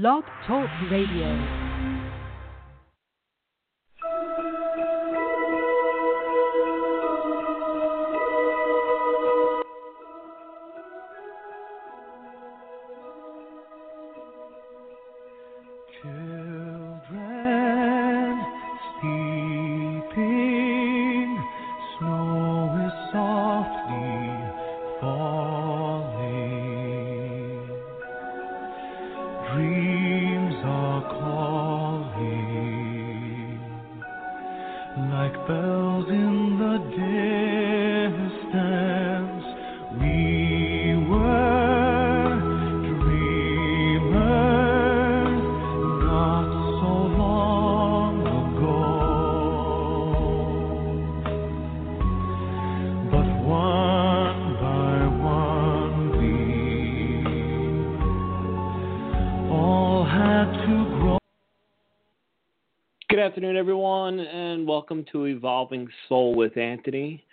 Blog Talk Radio. Afternoon, everyone, and welcome to Evolving Soul with Anthony.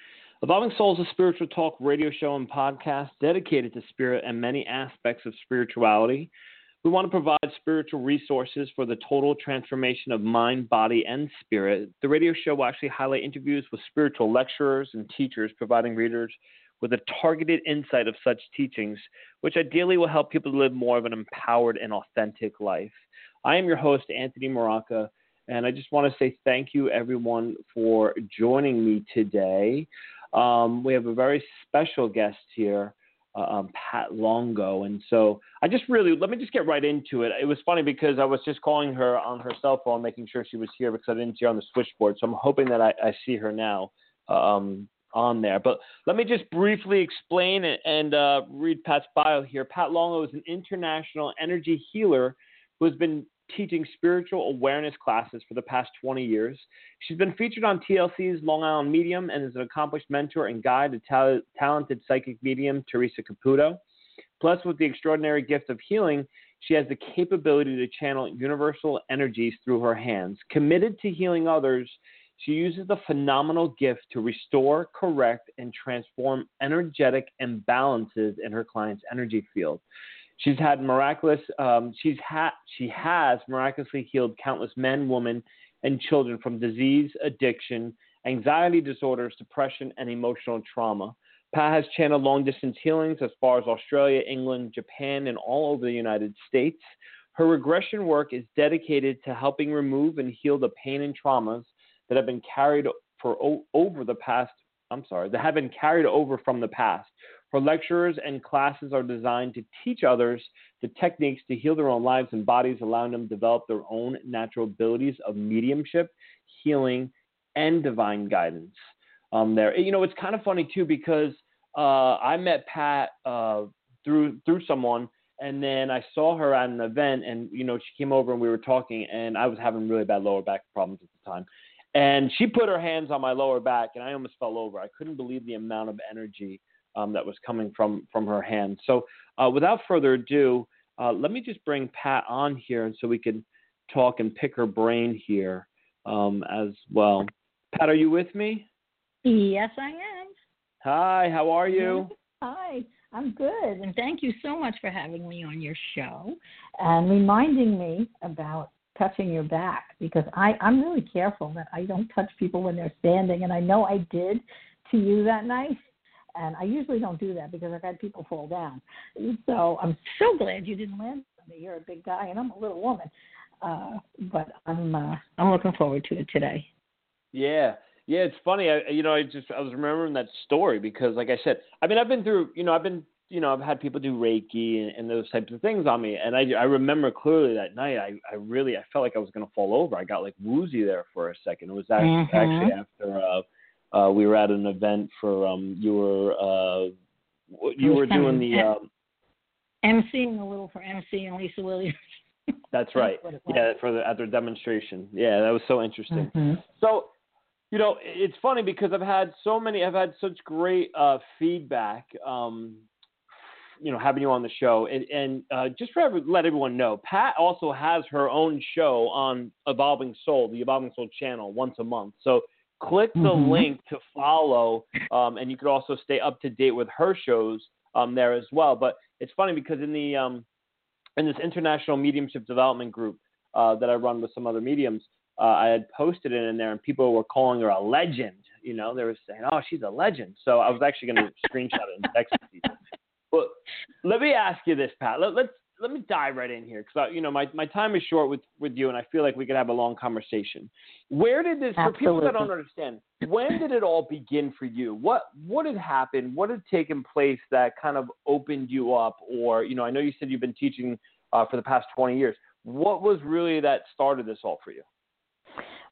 Evolving Soul is a spiritual talk radio show and podcast dedicated to spirit and many aspects of spirituality. We want to provide spiritual resources for the total transformation of mind, body, and spirit. The radio show will actually highlight interviews with spiritual lecturers and teachers, providing readers with a targeted insight of such teachings, which ideally will help people live more of an empowered and authentic life. I am your host, Anthony Maraca, and I just want to say thank you, everyone, for joining me today. Um, we have a very special guest here, uh, um, Pat Longo, and so I just really let me just get right into it. It was funny because I was just calling her on her cell phone, making sure she was here because I didn't see her on the switchboard. So I'm hoping that I, I see her now um, on there. But let me just briefly explain it and uh, read Pat's bio here. Pat Longo is an international energy healer who has been teaching spiritual awareness classes for the past 20 years. She's been featured on TLC's Long Island Medium and is an accomplished mentor and guide to tal- talented psychic medium Theresa Caputo. Plus, with the extraordinary gift of healing, she has the capability to channel universal energies through her hands. Committed to healing others, she uses the phenomenal gift to restore, correct, and transform energetic imbalances in her client's energy field. She's had miraculous. Um, she's had. She has miraculously healed countless men, women, and children from disease, addiction, anxiety disorders, depression, and emotional trauma. Pat has channeled long distance healings as far as Australia, England, Japan, and all over the United States. Her regression work is dedicated to helping remove and heal the pain and traumas that have been carried for o- over the past. I'm sorry, that have been carried over from the past. Her lectures and classes are designed to teach others the techniques to heal their own lives and bodies, allowing them to develop their own natural abilities of mediumship, healing, and divine guidance. Um, there, you know, it's kind of funny too because uh, I met Pat uh, through through someone, and then I saw her at an event, and you know, she came over and we were talking, and I was having really bad lower back problems at the time. And she put her hands on my lower back, and I almost fell over. I couldn't believe the amount of energy um, that was coming from from her hands. So, uh, without further ado, uh, let me just bring Pat on here, and so we can talk and pick her brain here um, as well. Pat, are you with me? Yes, I am. Hi, how are you? Hi, I'm good, and thank you so much for having me on your show and reminding me about touching your back because I, I'm really careful that I don't touch people when they're standing, and I know I did to you that night. And I usually don't do that because I've had people fall down. So I'm so glad you didn't land on me. You're a big guy, and I'm a little woman. Uh, but I'm uh, I'm looking forward to it today. Yeah, yeah. It's funny. I, you know, I just I was remembering that story because, like I said, I mean, I've been through. You know, I've been. You know, I've had people do Reiki and, and those types of things on me, and I I remember clearly that night. I I really I felt like I was going to fall over. I got like woozy there for a second. It was actually, Mhm. actually after uh, uh, we were at an event for um you were uh you were doing the um MCing a little for MC and Lisa Williams. That's right. was. Yeah, for the at their demonstration. Yeah, that was so interesting. Mhm. So, you know, it's funny because I've had so many, I've had such great uh, feedback. Um, you know, having you on the show, and, and uh, just for let everyone know, Pat also has her own show on Evolving Soul, the Evolving Soul channel, once a month. So click the Mhm. link to follow, um, and you could also stay up to date with her shows um, there as well. But it's funny because in the um, in this international mediumship development group uh, that I run with some other mediums, uh, I had posted it in there, and people were calling her a legend. You know, they were saying, "Oh, she's a legend." So I was actually going to screenshot it and text it to people. But let me ask you this, Pat. Let, let's let me dive right in here because you know my, my time is short with, with you, and I feel like we could have a long conversation. Where did this for people that don't understand? When did it all begin for you? What what had happened? What had taken place that kind of opened you up? Or you know, I know you said you've been teaching uh, for the past twenty years. What was really that started this all for you?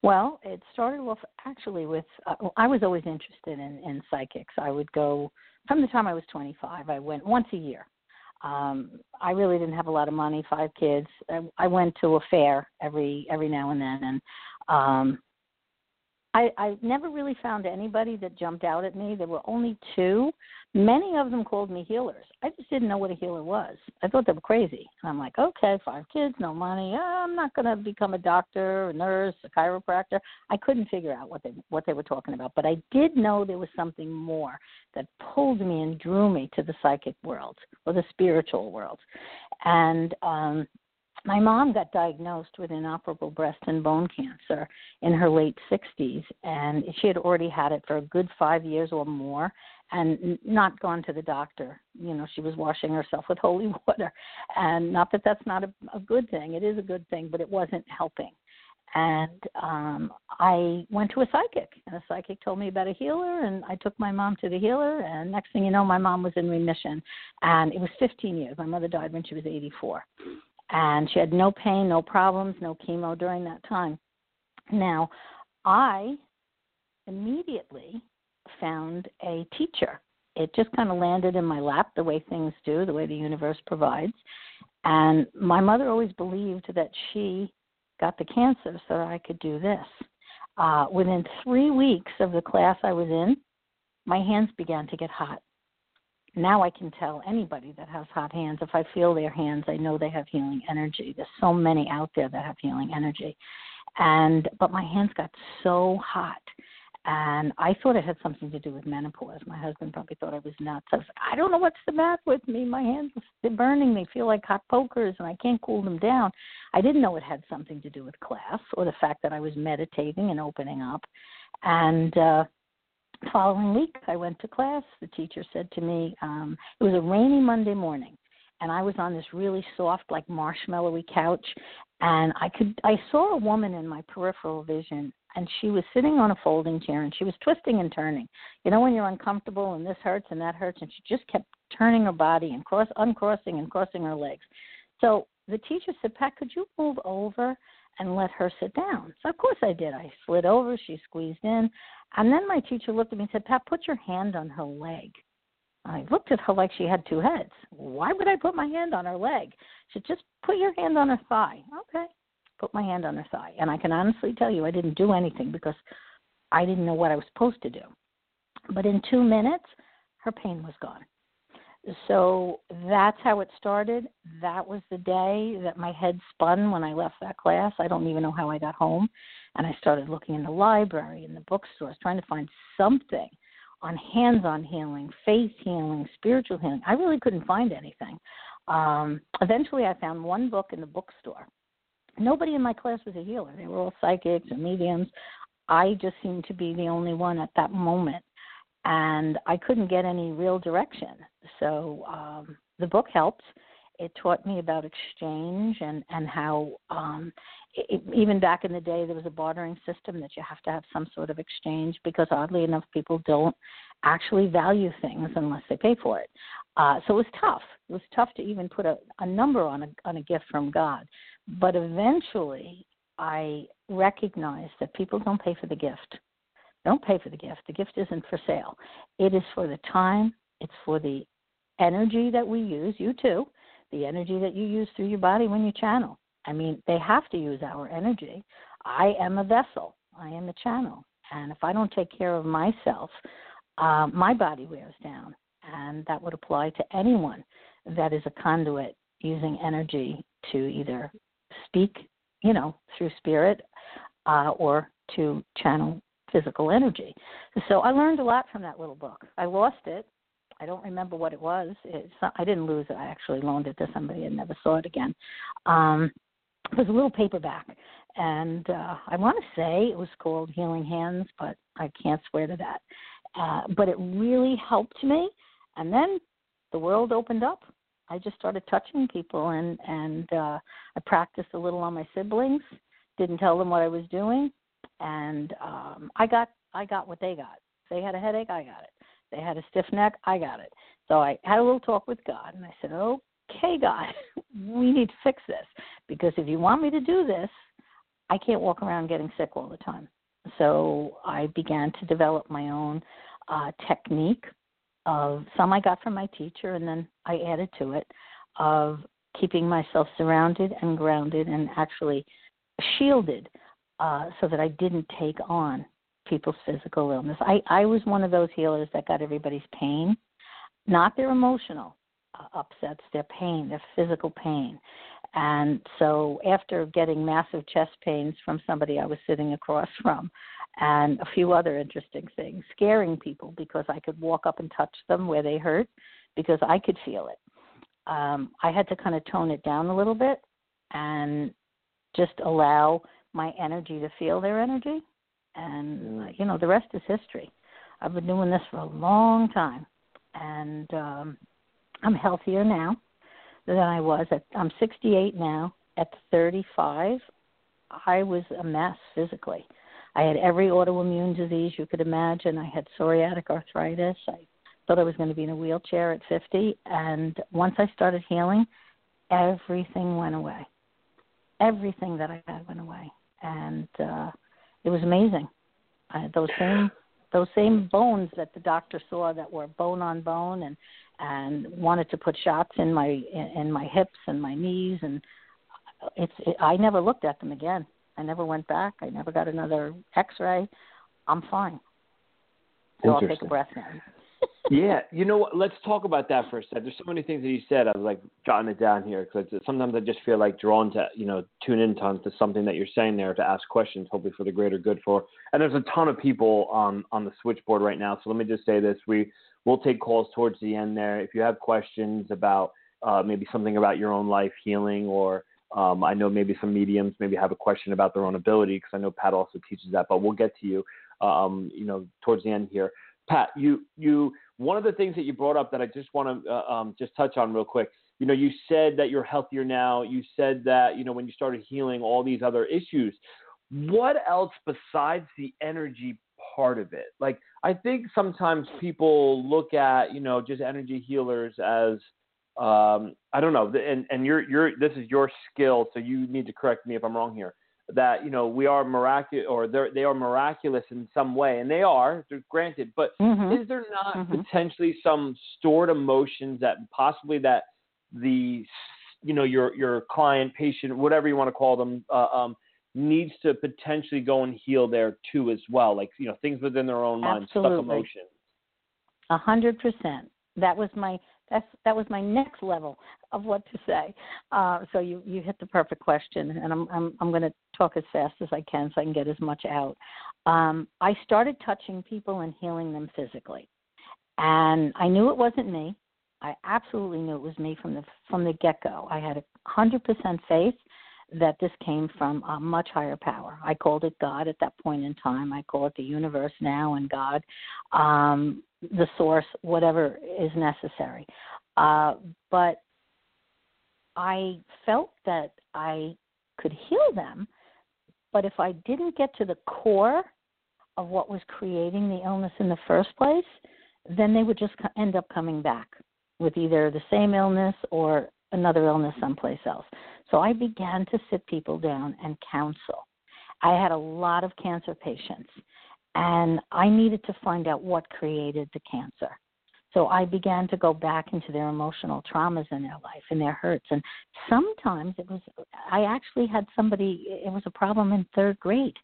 Well, it started off actually with uh, I was always interested in in psychics. I would go from the time I was 25. I went once a year. Um, I really didn't have a lot of money, five kids. I, I went to a fair every every now and then, and um, I, I never really found anybody that jumped out at me. There were only two. Many of them called me healers. I just didn't know what a healer was. I thought they were crazy. And I'm like, okay, five kids, no money. Uh, I'm not going to become a doctor, a nurse, a chiropractor. I couldn't figure out what they what they were talking about, but I did know there was something more that pulled me and drew me to the psychic world or the spiritual world. And um my mom got diagnosed with inoperable breast and bone cancer in her late 60s, and she had already had it for a good five years or more and not gone to the doctor. You know, she was washing herself with holy water. And not that that's not a, a good thing, it is a good thing, but it wasn't helping. And um I went to a psychic, and a psychic told me about a healer, and I took my mom to the healer. And next thing you know, my mom was in remission, and it was 15 years. My mother died when she was 84 and she had no pain, no problems, no chemo during that time. Now, I immediately found a teacher. It just kind of landed in my lap the way things do, the way the universe provides. And my mother always believed that she got the cancer so that I could do this. Uh, within three weeks of the class I was in, my hands began to get hot now I can tell anybody that has hot hands. If I feel their hands, I know they have healing energy. There's so many out there that have healing energy. And but my hands got so hot. And I thought it had something to do with menopause. My husband probably thought I was nuts. I, was, I don't know what's the matter with me. My hands they're burning. They feel like hot pokers, and I can't cool them down. I didn't know it had something to do with class or the fact that I was meditating and opening up. And uh, following week i went to class. The teacher said to me um it was a rainy monday morning and i was on this really soft like marshmallowy couch and i could i saw a woman in my peripheral vision and she was sitting on a folding chair and she was twisting and turning. You know when you're uncomfortable and this hurts and that hurts and she just kept turning her body and cross uncrossing and crossing her legs. So the teacher said pat could you move over and let her sit down so of course i did i slid over she squeezed in and then my teacher looked at me and said, Pat, put your hand on her leg. I looked at her like she had two heads. Why would I put my hand on her leg? She said, just put your hand on her thigh. Okay. Put my hand on her thigh. And I can honestly tell you I didn't do anything because I didn't know what I was supposed to do. But in two minutes, her pain was gone. So that's how it started. That was the day that my head spun when I left that class. I don't even know how I got home. And I started looking in the library, in the bookstores, trying to find something on hands on healing, faith healing, spiritual healing. I really couldn't find anything. Um, eventually, I found one book in the bookstore. Nobody in my class was a healer, they were all psychics and mediums. I just seemed to be the only one at that moment and I couldn't get any real direction. So um, the book helped. It taught me about exchange and and how um, it, even back in the day there was a bartering system that you have to have some sort of exchange because oddly enough people don't actually value things unless they pay for it. Uh, so it was tough. It was tough to even put a, a number on a on a gift from God. But eventually I recognized that people don't pay for the gift don't pay for the gift. The gift isn't for sale. It is for the time, it's for the energy that we use, you too, the energy that you use through your body when you channel. I mean, they have to use our energy. I am a vessel. I am a channel, and if I don't take care of myself, uh, my body wears down, and that would apply to anyone that is a conduit using energy to either speak, you know, through spirit, uh, or to channel physical energy. So I learned a lot from that little book. I lost it. I don't remember what it was. It's I didn't lose it. I actually loaned it to somebody and never saw it again. Um, it was a little paperback, and uh, I want to say it was called Healing Hands, but I can't swear to that. Uh, but it really helped me, and then the world opened up. I just started touching people, and and uh, I practiced a little on my siblings. Didn't tell them what I was doing, and um, I got I got what they got. They had a headache, I got it. They had a stiff neck, I got it. So I had a little talk with God, and I said, "Okay, God, we need to fix this because if you want me to do this, I can't walk around getting sick all the time." So I began to develop my own uh, technique of some I got from my teacher, and then I added to it of keeping myself surrounded and grounded and actually shielded uh, so that I didn't take on people's physical illness. I, I was one of those healers that got everybody's pain, not their emotional uh, upsets, their pain, their physical pain. And so after getting massive chest pains from somebody I was sitting across from, and a few other interesting things, scaring people because I could walk up and touch them where they hurt because I could feel it. Um, I had to kind of tone it down a little bit and just allow my energy to feel their energy. And, mm. you know, the rest is history. I've been doing this for a long time. And um, I'm healthier now than I was. At, I'm 68 now. At 35, I was a mess physically. I had every autoimmune disease you could imagine. I had psoriatic arthritis. I thought I was going to be in a wheelchair at 50. And once I started healing, everything went away. Everything that I had went away. And uh, it was amazing. I those same those same bones that the doctor saw that were bone on bone and and wanted to put shots in my in, in my hips and my knees and it's it, I never looked at them again. I never went back. I never got another X-ray. I'm fine. So I'll take a breath in. Yeah, you know what? Let's talk about that for a second. There's so many things that you said. I was like jotting it down here because sometimes I just feel like drawn to you know tune in to something that you're saying there to ask questions, hopefully for the greater good. For and there's a ton of people on on the switchboard right now. So let me just say this: we will take calls towards the end there. If you have questions about uh, maybe something about your own life healing or um, I know maybe some mediums maybe have a question about their own ability because I know Pat also teaches that, but we'll get to you, um, you know, towards the end here. Pat, you you one of the things that you brought up that I just want to uh, um, just touch on real quick. You know, you said that you're healthier now. You said that you know when you started healing all these other issues. What else besides the energy part of it? Like I think sometimes people look at you know just energy healers as um, I don't know, and and you're you're this is your skill, so you need to correct me if I'm wrong here. That you know we are miraculous, or they they are miraculous in some way, and they are, granted. But mm-hmm. is there not mm-hmm. potentially some stored emotions that possibly that the you know your your client, patient, whatever you want to call them, uh, um, needs to potentially go and heal there too as well, like you know things within their own mind, Absolutely. stuck emotions. A hundred percent. That was my that's that was my next level of what to say. Uh, so you you hit the perfect question, and I'm I'm I'm going to talk as fast as I can so I can get as much out. Um, I started touching people and healing them physically, and I knew it wasn't me. I absolutely knew it was me from the from the get go. I had a hundred percent faith that this came from a much higher power. I called it God at that point in time. I call it the universe now and God. Um, the source, whatever is necessary. Uh, but I felt that I could heal them, but if I didn't get to the core of what was creating the illness in the first place, then they would just end up coming back with either the same illness or another illness someplace else. So I began to sit people down and counsel. I had a lot of cancer patients, and I needed to find out what created the cancer. So I began to go back into their emotional traumas in their life and their hurts. And sometimes it was, I actually had somebody, it was a problem in third grade.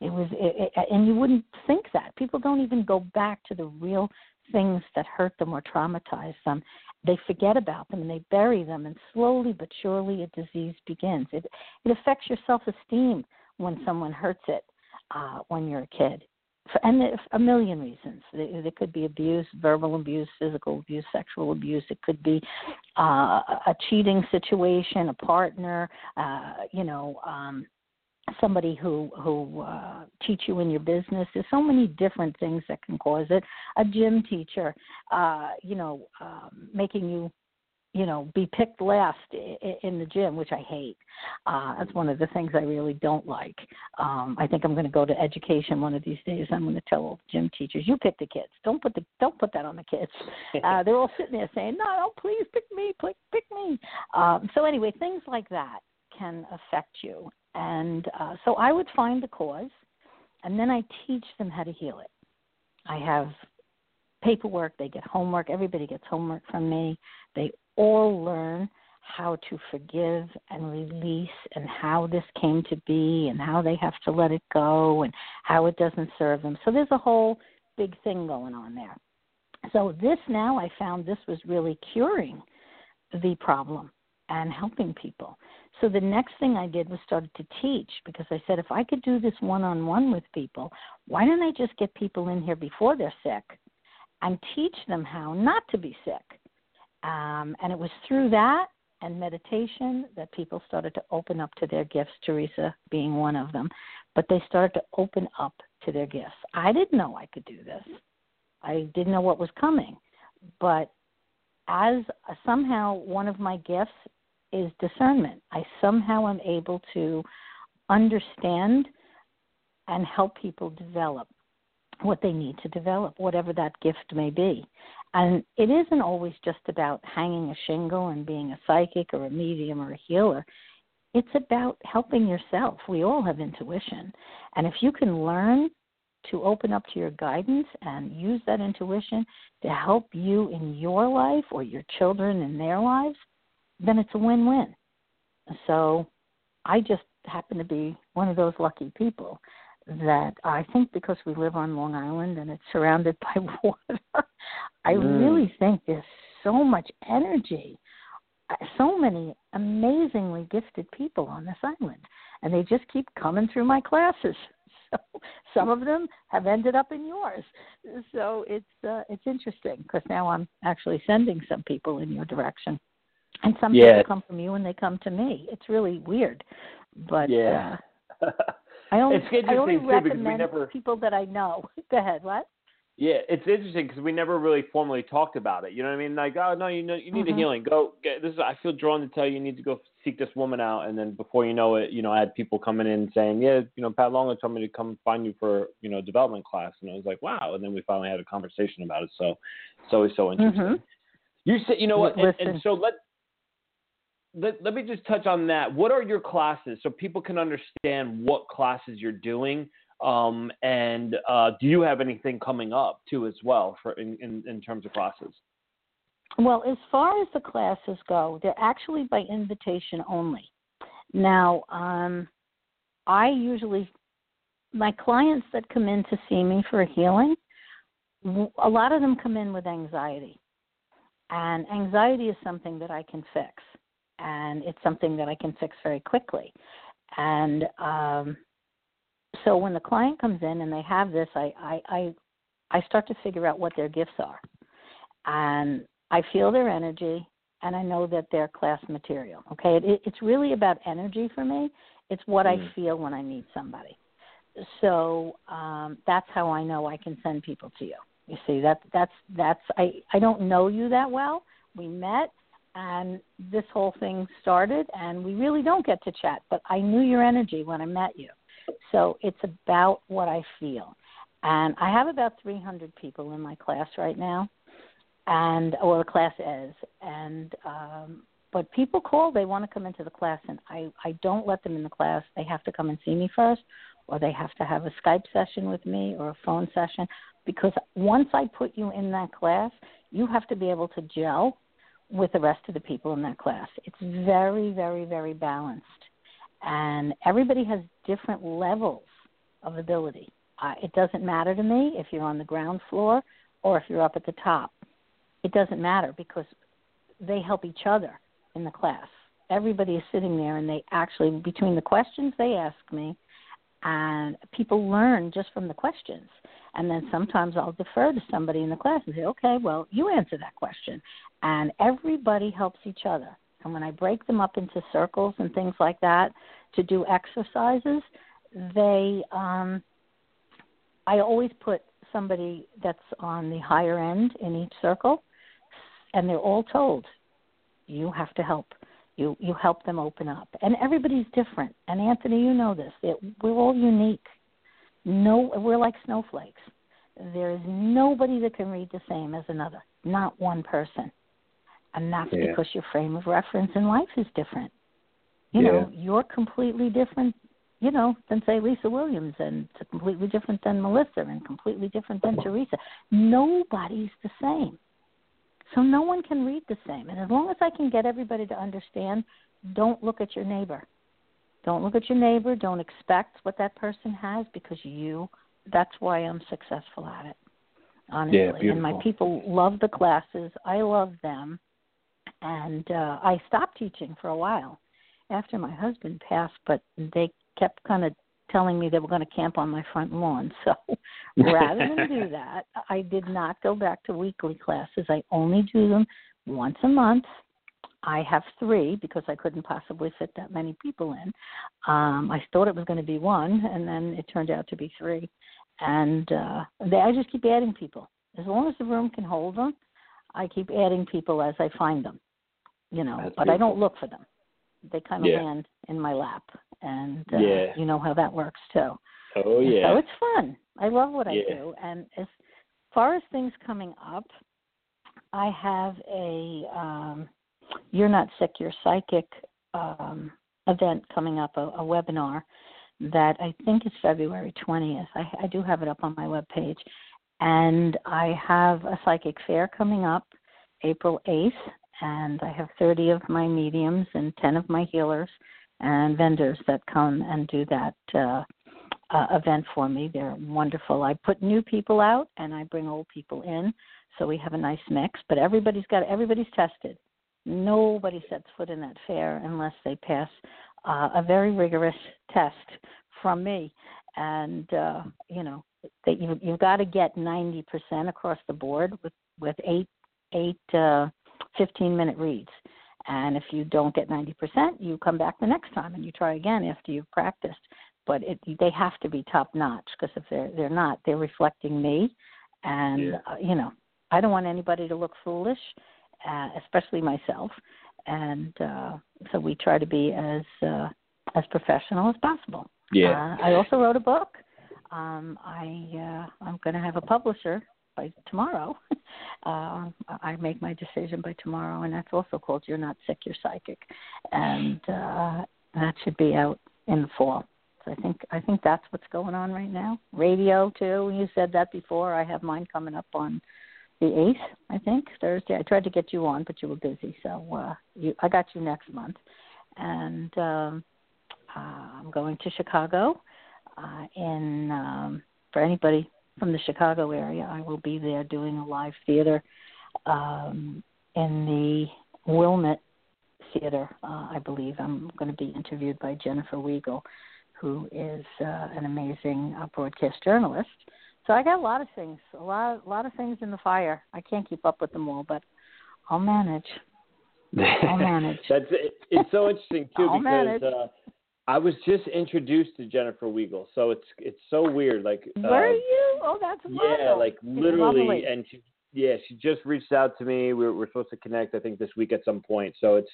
It was, it, it, and you wouldn't think that. People don't even go back to the real things that hurt them or traumatize them. They forget about them and they bury them, and slowly but surely a disease begins. It, it affects your self esteem when someone hurts it uh, when you're a kid and a million reasons. There could be abuse, verbal abuse, physical abuse, sexual abuse. It could be uh, a cheating situation, a partner, uh, you know, um, somebody who who uh, teach you in your business. There's so many different things that can cause it. A gym teacher, uh, you know, um, making you you know, be picked last in the gym, which I hate. Uh, that's one of the things I really don't like. Um, I think I'm going to go to education one of these days. I'm going to tell all the gym teachers, "You pick the kids. Don't put the don't put that on the kids." Uh, they're all sitting there saying, "No, no, please pick me, pick pick me." Um, so anyway, things like that can affect you, and uh, so I would find the cause, and then I teach them how to heal it. I have paperwork, they get homework, everybody gets homework from me. They all learn how to forgive and release and how this came to be and how they have to let it go and how it doesn't serve them. So there's a whole big thing going on there. So this now I found this was really curing the problem and helping people. So the next thing I did was started to teach because I said if I could do this one on one with people, why don't I just get people in here before they're sick and teach them how not to be sick? Um, and it was through that and meditation that people started to open up to their gifts, Theresa being one of them. But they started to open up to their gifts. I didn't know I could do this, I didn't know what was coming. But as somehow one of my gifts is discernment, I somehow am able to understand and help people develop what they need to develop, whatever that gift may be. And it isn't always just about hanging a shingle and being a psychic or a medium or a healer. It's about helping yourself. We all have intuition. And if you can learn to open up to your guidance and use that intuition to help you in your life or your children in their lives, then it's a win win. So I just happen to be one of those lucky people that I think because we live on Long Island and it's surrounded by water, I mm. really think there's so much energy, uh, so many amazingly gifted people on this island, and they just keep coming through my classes. So some of them have ended up in yours. So it's uh, it's interesting because now I'm actually sending some people in your direction, and some yeah. people come from you and they come to me. It's really weird, but yeah. Uh, I only, it's interesting I only too recommend because we never people that I know. Go ahead. What? Yeah, it's interesting because we never really formally talked about it. You know what I mean? Like, oh no, you know, you need mm-hmm. a healing. Go get this. Is, I feel drawn to tell you, you need to go seek this woman out. And then before you know it, you know, I had people coming in saying, yeah, you know, Pat Longo told me to come find you for you know development class, and I was like, wow. And then we finally had a conversation about it. So it's always so interesting. Mm-hmm. You said, you know what? And, and so let let, let me just touch on that. What are your classes so people can understand what classes you're doing? Um, and uh, do you have anything coming up too as well for in, in, in terms of classes? Well, as far as the classes go, they're actually by invitation only. Now, um, I usually my clients that come in to see me for healing, a lot of them come in with anxiety, and anxiety is something that I can fix and it's something that I can fix very quickly. And um, so when the client comes in and they have this, I, I, I, I start to figure out what their gifts are. And I feel their energy and I know that they're class material. Okay, it, it's really about energy for me. It's what mm. I feel when I meet somebody. So um, that's how I know I can send people to you. You see, that that's that's I I don't know you that well. We met, and this whole thing started and we really don't get to chat but i knew your energy when i met you. So it's about what i feel. And i have about 300 people in my class right now and or the class is and um but people call they want to come into the class and i i don't let them in the class. They have to come and see me first or they have to have a skype session with me or a phone session because once i put you in that class you have to be able to gel with the rest of the people in that class. It's very, very, very balanced. And everybody has different levels of ability. Uh, it doesn't matter to me if you're on the ground floor or if you're up at the top. It doesn't matter because they help each other in the class. Everybody is sitting there and they actually, between the questions they ask me, and people learn just from the questions. And then sometimes I'll defer to somebody in the class and say, okay, well, you answer that question. And everybody helps each other. And when I break them up into circles and things like that to do exercises, they, um, I always put somebody that's on the higher end in each circle, and they're all told, you have to help. You you help them open up. And everybody's different. And anthony you know this. It, we're all unique. No we're like snowflakes. There's nobody that can read the same as another. Not one person and that's Yeah. because your frame of reference in life is different you Yeah. know you're completely different you know than say lisa williams and completely different than melissa and completely different than theresa nobody's the same so no one can read the same. And as long as I can get everybody to understand, don't look at your neighbor. Don't look at your neighbor. Don't expect what that person has because you, that's why I'm successful at it. Honestly. and my people love the classes. I love them. And uh, I stopped teaching for a while after my husband passed, but they kept kind of telling me they were going to camp on my front lawn. So rather than do that, I did not go back to weekly classes. I only do them once a month. I have three because I couldn't possibly fit that many people in. Um, I thought it was going to be one, and then it turned out to be three. And uh, they, I just keep adding people. As long as the room can hold them, I keep adding people as I find them. You know, That's but I don't look for them. They kind of Yeah. land in my lap, and uh, Yeah. you know how that works too. Oh yeah. So it's fun. I love what I do. And as far as things coming up, I have a um, You're Not Sick, You're Psychic um, event coming up, a, a webinar that I think is February 20th. I, I do have it up on my webpage. And I have a psychic fair coming up April 8th, and I have 30 of my mediums and 10 of my healers and vendors that come and do that uh, uh, event for me. They're wonderful. I put new people out and I bring old people in, so we have a nice mix. But everybody's got everybody's tested. Nobody sets foot in that fair unless they pass uh, a very rigorous test from me. And uh, you know that you you've got to get ninety percent across the board with with eight eight uh, fifteen minute reads. And if you don't get ninety percent, you come back the next time and you try again after you've practiced but it, they have to be top notch because if they're they're not, they're reflecting me, and Yeah. uh, you know I don't want anybody to look foolish, uh, especially myself, and uh, so we try to be as uh, as professional as possible. yeah. Uh, I also wrote a book. Um, I uh, I'm going to have a publisher by tomorrow. uh, I make my decision by tomorrow, and that's also called "You're Not Sick, You're Psychic," and uh, that should be out in the fall. So I think I think that's what's going on right now. Radio too. You said that before. I have mine coming up on the eighth, I think Thursday. I tried to get you on, but you were busy, so uh, you, I got you next month. And um, uh, I'm going to Chicago. Uh, in um, for anybody from the Chicago area, I will be there doing a live theater um, in the Wilmette Theater. Uh, I believe I'm going to be interviewed by Jennifer Weigel, who is uh, an amazing uh, broadcast journalist. So I got a lot of things, a lot, a lot of things in the fire. I can't keep up with them all, but I'll manage. I'll manage. That's it. It's so interesting too because uh, I was just introduced to Jennifer Weigel, so it's it's so weird. Like Where uh, are you? Oh, that's Yeah, like literally, lovely. and she yeah she just reached out to me. We're we're supposed to connect, I think, this week at some point. So it's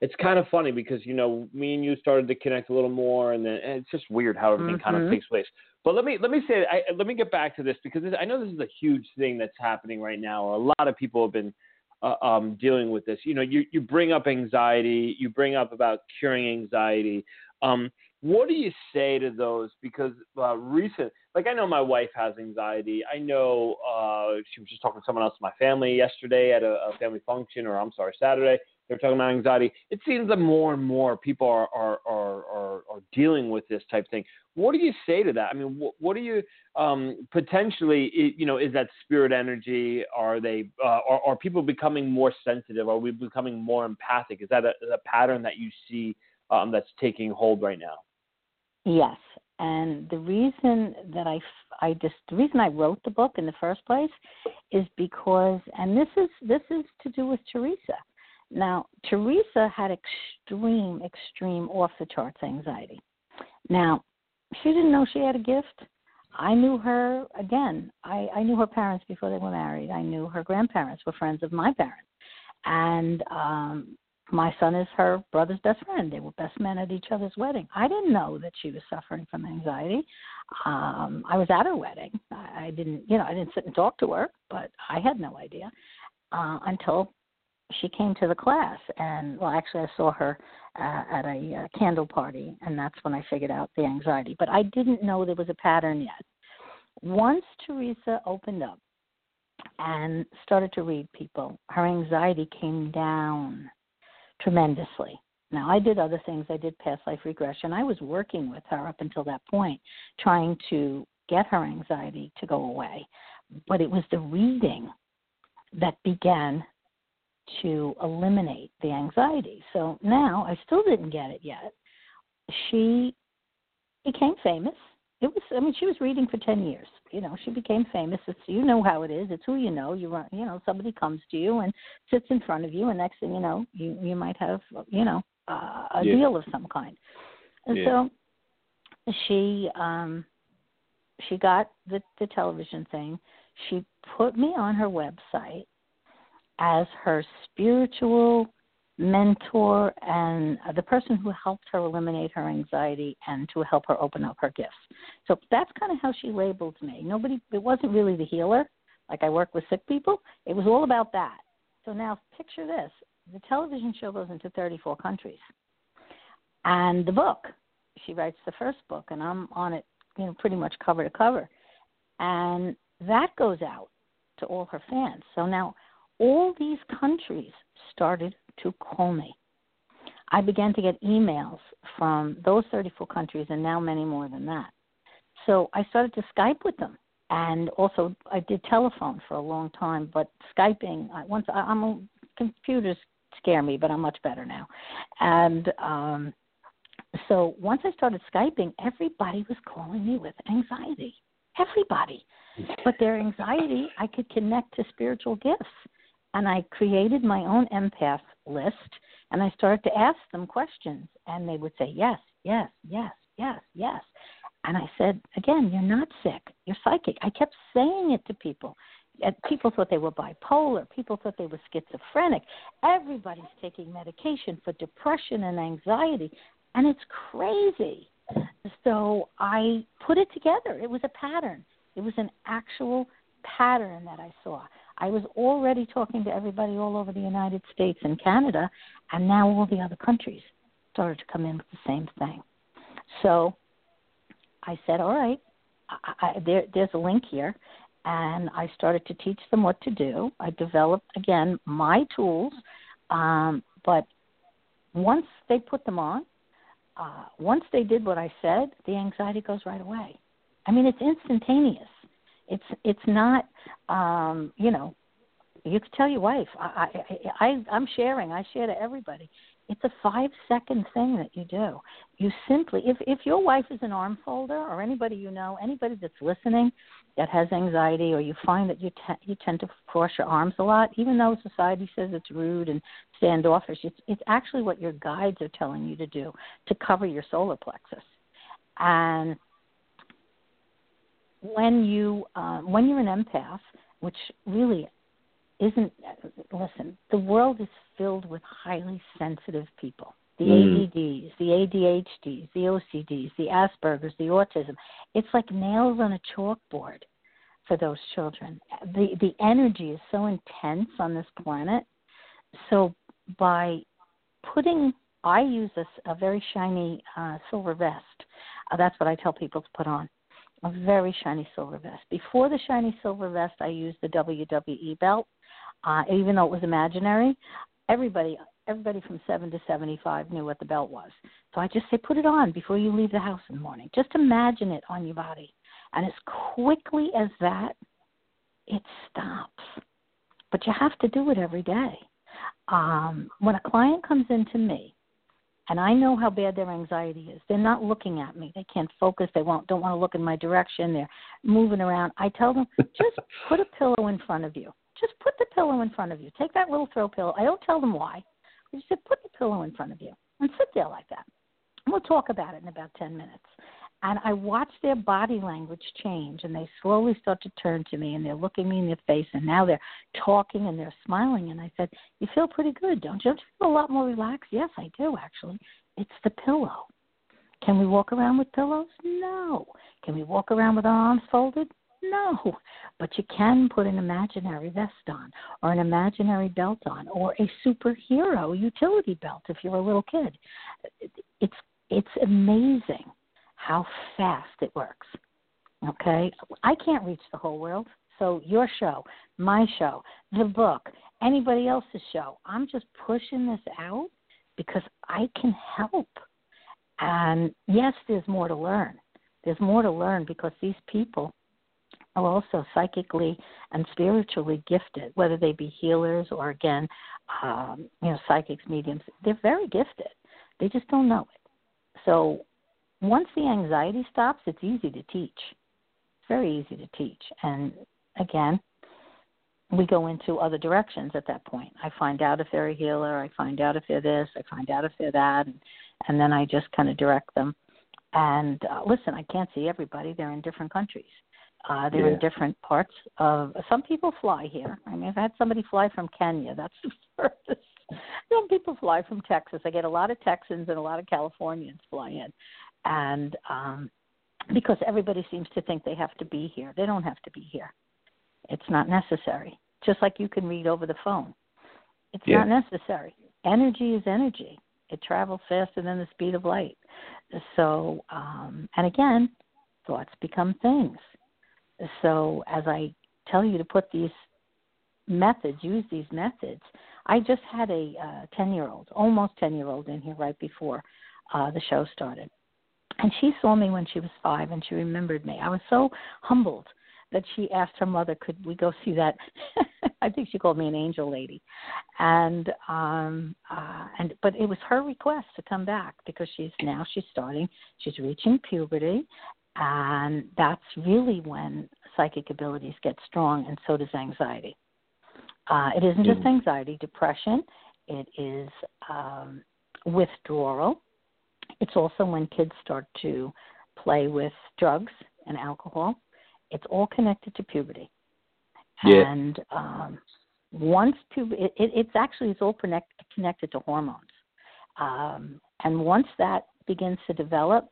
it's kind of funny because you know me and you started to connect a little more, and then and it's just weird how everything kind of takes place. But let me let me say I, let me get back to this because this, I know this is a huge thing that's happening right now. A lot of people have been uh, um, dealing with this. You know, you you bring up anxiety, you bring up about curing anxiety. Um, what do you say to those? Because uh, recent, like I know my wife has anxiety. I know uh, she was just talking to someone else in my family yesterday at a, a family function, or I'm sorry, Saturday. They were talking about anxiety. It seems that more and more people are are are are, are dealing with this type thing. What do you say to that? I mean, what, what do you um, potentially, you know, is that spirit energy? Are they uh, are, are people becoming more sensitive? Are we becoming more empathic? Is that a, a pattern that you see um, that's taking hold right now? Yes, and the reason that I I just the reason I wrote the book in the first place is because and this is this is to do with Theresa. Now, Theresa had extreme extreme off the charts anxiety. Now, she didn't know she had a gift. I knew her again. I I knew her parents before they were married. I knew her grandparents were friends of my parents. And um my son is her brother's best friend. They were best men at each other's wedding. I didn't know that she was suffering from anxiety. Um, I was at her wedding. I, I didn't, you know, I didn't sit and talk to her, but I had no idea uh, until she came to the class. And well, actually, I saw her uh, at a uh, candle party, and that's when I figured out the anxiety. But I didn't know there was a pattern yet. Once Theresa opened up and started to read people, her anxiety came down tremendously. Now, I did other things. I did past life regression. I was working with her up until that point, trying to get her anxiety to go away. But it was the reading that began to eliminate the anxiety. So now I still didn't get it yet. She became famous it was i mean she was reading for ten years you know she became famous it's you know how it is it's who you know you run you know somebody comes to you and sits in front of you and next thing you know you you might have you know uh, a Yeah. deal of some kind and Yeah. so she um she got the the television thing she put me on her website as her spiritual mentor and the person who helped her eliminate her anxiety and to help her open up her gifts. So that's kind of how she labeled me. Nobody, it wasn't really the healer, like I work with sick people. It was all about that. So now picture this: the television show goes into 34 countries, and the book. She writes the first book, and I'm on it, you know, pretty much cover to cover, and that goes out to all her fans. So now all these countries started to call me. I began to get emails from those 34 countries and now many more than that. So I started to Skype with them. And also, I did telephone for a long time, but Skyping, I, once I, I'm a, computers scare me, but I'm much better now. And um, so once I started Skyping, everybody was calling me with anxiety. Everybody. But their anxiety, I could connect to spiritual gifts and I created my own empath list and I started to ask them questions and they would say yes, yes, yes, yes, yes. And I said, again, you're not sick. You're psychic. I kept saying it to people. People thought they were bipolar. People thought they were schizophrenic. Everybody's taking medication for depression and anxiety, and it's crazy. So I put it together. It was a pattern. It was an actual pattern that I saw. I was already talking to everybody all over the United States and Canada, and now all the other countries started to come in with the same thing. So I said, all right, I, I, there, there's a link here. And I started to teach them what to do. I developed, again, my tools. Um, but once they put them on, uh, once they did what I said, the anxiety goes right away. I mean, it's instantaneous. It's it's not, um, you know, you could tell your wife. I, I, I I'm sharing. I share to everybody. It's a five second thing that you do. You simply, if if your wife is an arm folder or anybody you know, anybody that's listening that has anxiety, or you find that you te- you tend to cross your arms a lot, even though society says it's rude and standoffish, it's it's actually what your guides are telling you to do to cover your solar plexus. And when you uh, when you're an empath, which really isn't listen, the world is filled with highly sensitive people. The Mm. ADDs, the ADHDs, the OCDs, the Asperger's, the autism. It's like nails on a chalkboard for those children. The the energy is so intense on this planet. So by putting I use a, a very shiny uh, silver vest. Uh, that's what I tell people to put on. A very shiny silver vest. Before the shiny silver vest, I used the WWE belt. Uh, even though it was imaginary, everybody everybody from seven to seventy five knew what the belt was. So I just say put it on before you leave the house in the morning. Just imagine it on your body. And as quickly as that, it stops. But you have to do it every day. Um, when a client comes in to me and I know how bad their anxiety is. They're not looking at me. They can't focus. They won't don't want to look in my direction. They're moving around. I tell them just put a pillow in front of you. Just put the pillow in front of you. Take that little throw pillow. I don't tell them why. I just say put the pillow in front of you and sit there like that. And we'll talk about it in about ten minutes and I watch their body language change, and they slowly start to turn to me, and they're looking me in the face, and now they're talking and they're smiling. And I said, "You feel pretty good, don't you? Don't you feel a lot more relaxed?" Yes, I do actually. It's the pillow. Can we walk around with pillows? No. Can we walk around with our arms folded? No. But you can put an imaginary vest on, or an imaginary belt on, or a superhero utility belt if you're a little kid. It's it's amazing how fast it works. Okay? I can't reach the whole world. So, your show, my show, the book, anybody else's show, I'm just pushing this out because I can help. And yes, there's more to learn. There's more to learn because these people are also psychically and spiritually gifted, whether they be healers or, again, um, you know, psychics, mediums. They're very gifted. They just don't know it. So once the anxiety stops, it's easy to teach. It's very easy to teach. And again, we go into other directions at that point. I find out if they're a healer, I find out if they're this, I find out if they're that, and, and then I just kind of direct them. And uh, listen, I can't see everybody. They're in different countries. Uh, they're Yeah. in different parts of. Some people fly here. I mean, I've had somebody fly from Kenya. That's the furthest. Some people fly from Texas. I get a lot of Texans and a lot of Californians fly in, and um, because everybody seems to think they have to be here, they don't have to be here. It's not necessary. Just like you can read over the phone, it's Yeah. not necessary. Energy is energy. It travels faster than the speed of light. So, um, and again, thoughts become things. So, as I tell you to put these methods, use these methods. I just had a uh, ten-year-old, almost ten-year-old, in here right before uh, the show started, and she saw me when she was five, and she remembered me. I was so humbled that she asked her mother, "Could we go see that?" I think she called me an angel lady, and um, uh, and but it was her request to come back because she's now she's starting, she's reaching puberty, and that's really when psychic abilities get strong, and so does anxiety. Uh, it isn't just Mhm. anxiety, depression. It is um, withdrawal. It's also when kids start to play with drugs and alcohol. It's all connected to puberty. Yeah. And um, once puberty, it, it, it's actually it's all connect, connected to hormones. Um, and once that begins to develop,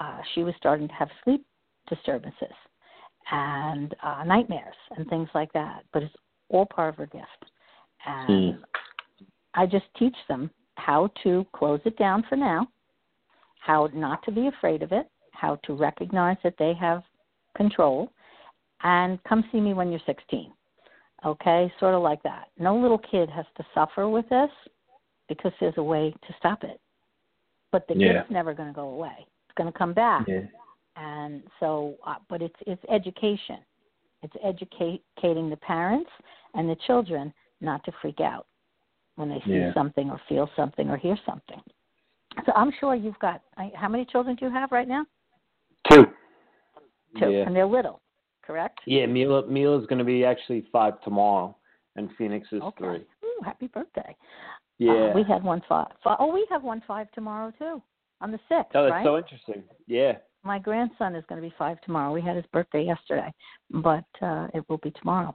uh, she was starting to have sleep disturbances and uh, nightmares and things like that. But it's all part of her gift. And I just teach them how to close it down for now, how not to be afraid of it, how to recognize that they have control, and come see me when you're 16. Okay, sort of like that. No little kid has to suffer with this because there's a way to stop it. But the Yeah. gift's never going to go away. It's going to come back Yeah. and so uh, but it's it's education it's educating the parents and the children not to freak out when they see Yeah. something or feel something or hear something so i'm sure you've got I- how many children do you have right now Two. two Yeah. and they're little correct Yeah, Mila Mila's going to be actually five tomorrow, and Phoenix is okay three. Ooh, happy birthday Yeah. uh, we had one five. oh we have one five tomorrow too on the sixth oh, that's right so interesting. Yeah. my grandson is going to be five tomorrow. We had his birthday yesterday, but uh, it will be tomorrow.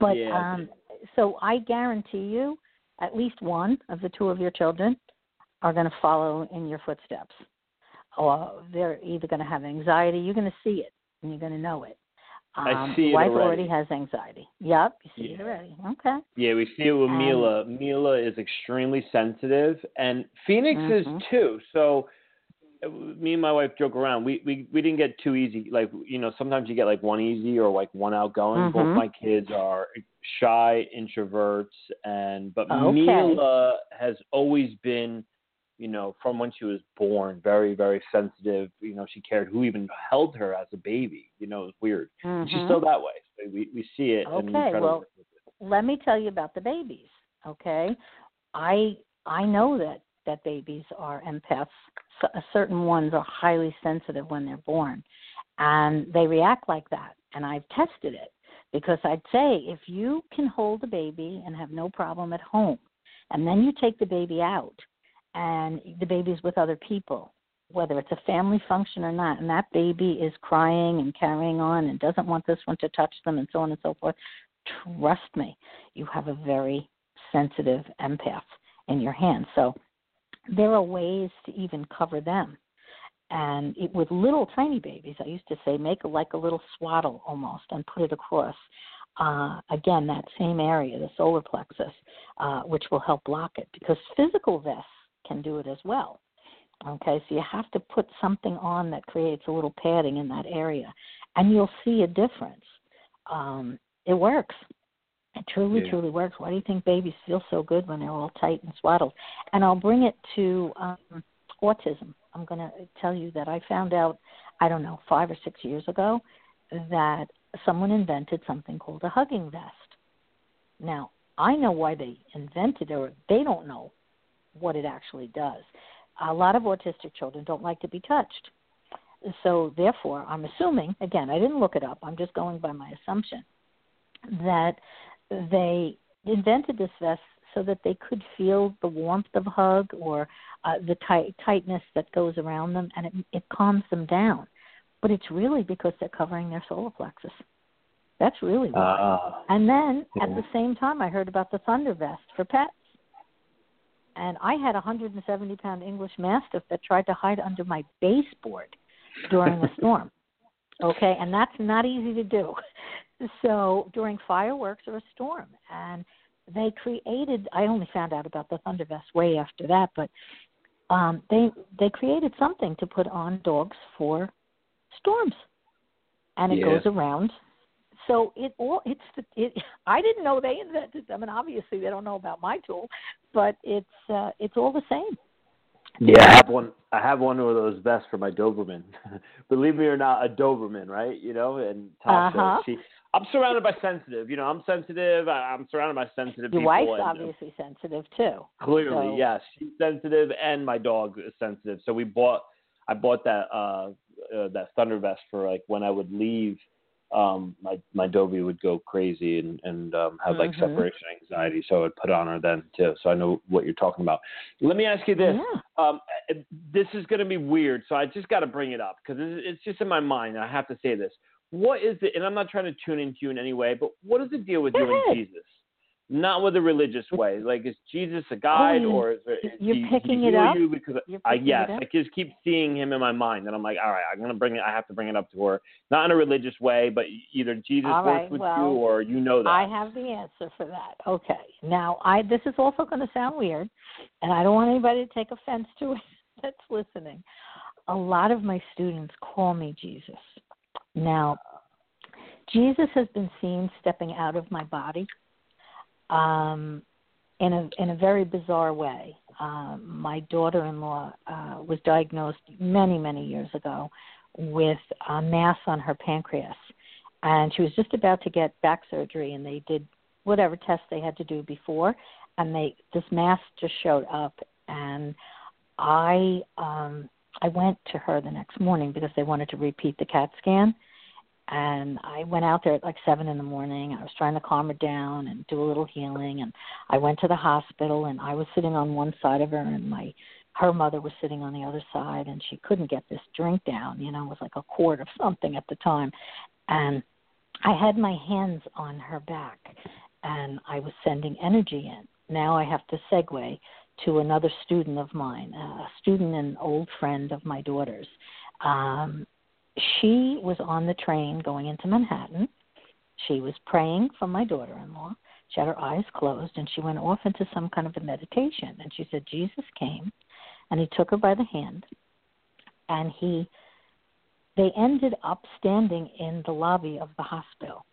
But Yeah. um, so I guarantee you, at least one of the two of your children are going to follow in your footsteps. Or they're either going to have anxiety. You're going to see it, and you're going to know it. Um, I see it wife already. has anxiety. Yep, you see it already. Okay. Yeah, we see it with And- Mila. Mila is extremely sensitive, and Phoenix Mhm. is too. So, uh, me and my wife joke around. We we we didn't get too easy. Like you know, sometimes you get like one easy or like one outgoing. Both Mhm. my kids are shy introverts, and but Okay. Mila has always been, you know, from when she was born, very very sensitive. You know, she cared who even held her as a baby. You know, it was weird. And She's mm-hmm. still that way. So we we see it. Okay, well, let me tell you about the babies okay i i know that that babies are empaths C- uh, certain ones are highly sensitive when they're born and they react like that and i've tested it because i'd say if you can hold a baby and have no problem at home and then you take the baby out and the baby's with other people whether it's a family function or not and that baby is crying and carrying on and doesn't want this one to touch them and so on and so forth trust me, you have a very sensitive empath in your hands. So there are ways to even cover them. And it, with little tiny babies, I used to say make like a little swaddle almost and put it across. Uh, again, that same area, the solar plexus, uh, which will help block it because physical vests can do it as well. Okay, so you have to put something on that creates a little padding in that area, and you'll see a difference. Um, it works. It truly, Yeah. truly works. Why do you think babies feel so good when they're all tight and swaddled? And I'll bring it to um, autism. I'm going to tell you that I found out, I don't know, five or six years ago, that someone invented something called a hugging vest. Now, I know why they invented it, or they don't know what it actually does. A lot of autistic children don't like to be touched. So, therefore, I'm assuming, again, I didn't look it up, I'm just going by my assumption, that they invented this vest so that they could feel the warmth of a hug or uh, the tight, tightness that goes around them, and it, it calms them down. But it's really because they're covering their solar plexus. That's really why. Ah. And then at the same time, I heard about the Thunder Vest for pets. And I had a 170 pound English Mastiff that tried to hide under my baseboard during a storm. Okay, and that's not easy to do. So during fireworks or a storm, and they created. I only found out about the Thunder Vest way after that, but um, they they created something to put on dogs for storms, and it Yeah. goes around. So it all it's the, it. I didn't know they invented them, and obviously they don't know about my tool, but it's uh, it's all the same. Yeah, I have one. I have one of those vests for my Doberman. Believe me or not, a Doberman, right? You know, and Tasha, Uh-huh. she. I'm surrounded by sensitive. You know, I'm sensitive. I, I'm surrounded by sensitive Your people. wife's and, uh, obviously sensitive too. Clearly, So- yes, she's sensitive, and my dog is sensitive. So we bought. I bought that uh, uh that thunder vest for like when I would leave. Um, my my Dobie would go crazy and and um, have like Mhm. separation anxiety. So I would put on her then too. So I know what you're talking about. Let me ask you this. Yeah. Um, uh, this is going to be weird, so I just got to bring it up because it's just in my mind. I have to say this. What is it? And I'm not trying to tune into you in any way, but what is the deal with Go you and. Jesus? Not with a religious way. Like, is Jesus a guide, or is it? You're you- picking you it up? You because I yes. I just keep seeing him in my mind, and I'm like, all right, I'm gonna bring it. I have to bring it up to her, not in a religious way, but either Jesus All works right, with well, you, or you know that. I have the answer for that. Okay. Now, I this is also going to sound weird, and I don't want anybody to take offense to it that's listening. A lot of my students call me Jesus. Now, Jesus has been seen stepping out of my body um, in a in a very bizarre way. Um, my daughter-in-law uh, was diagnosed many many years ago with a mass on her pancreas, and she was just about to get back surgery, and they did whatever tests they had to do before, and they this mass just showed up, and I um, I went to her the next morning because they wanted to repeat the CAT scan and I went out there at like seven in the morning. I was trying to calm her down and do a little healing, and I went to the hospital, and I was sitting on one side of her, and my her mother was sitting on the other side, and she couldn't get this drink down. You know, it was like a quart of something at the time, and I had my hands on her back, and I was sending energy in. Now I have to segue to another student of mine, a student and old friend of my daughter's. Um, she was on the train going into Manhattan. She was praying for my daughter in law. She had her eyes closed and she went off into some kind of a meditation. And she said, Jesus came and he took her by the hand and he they ended up standing in the lobby of the hospital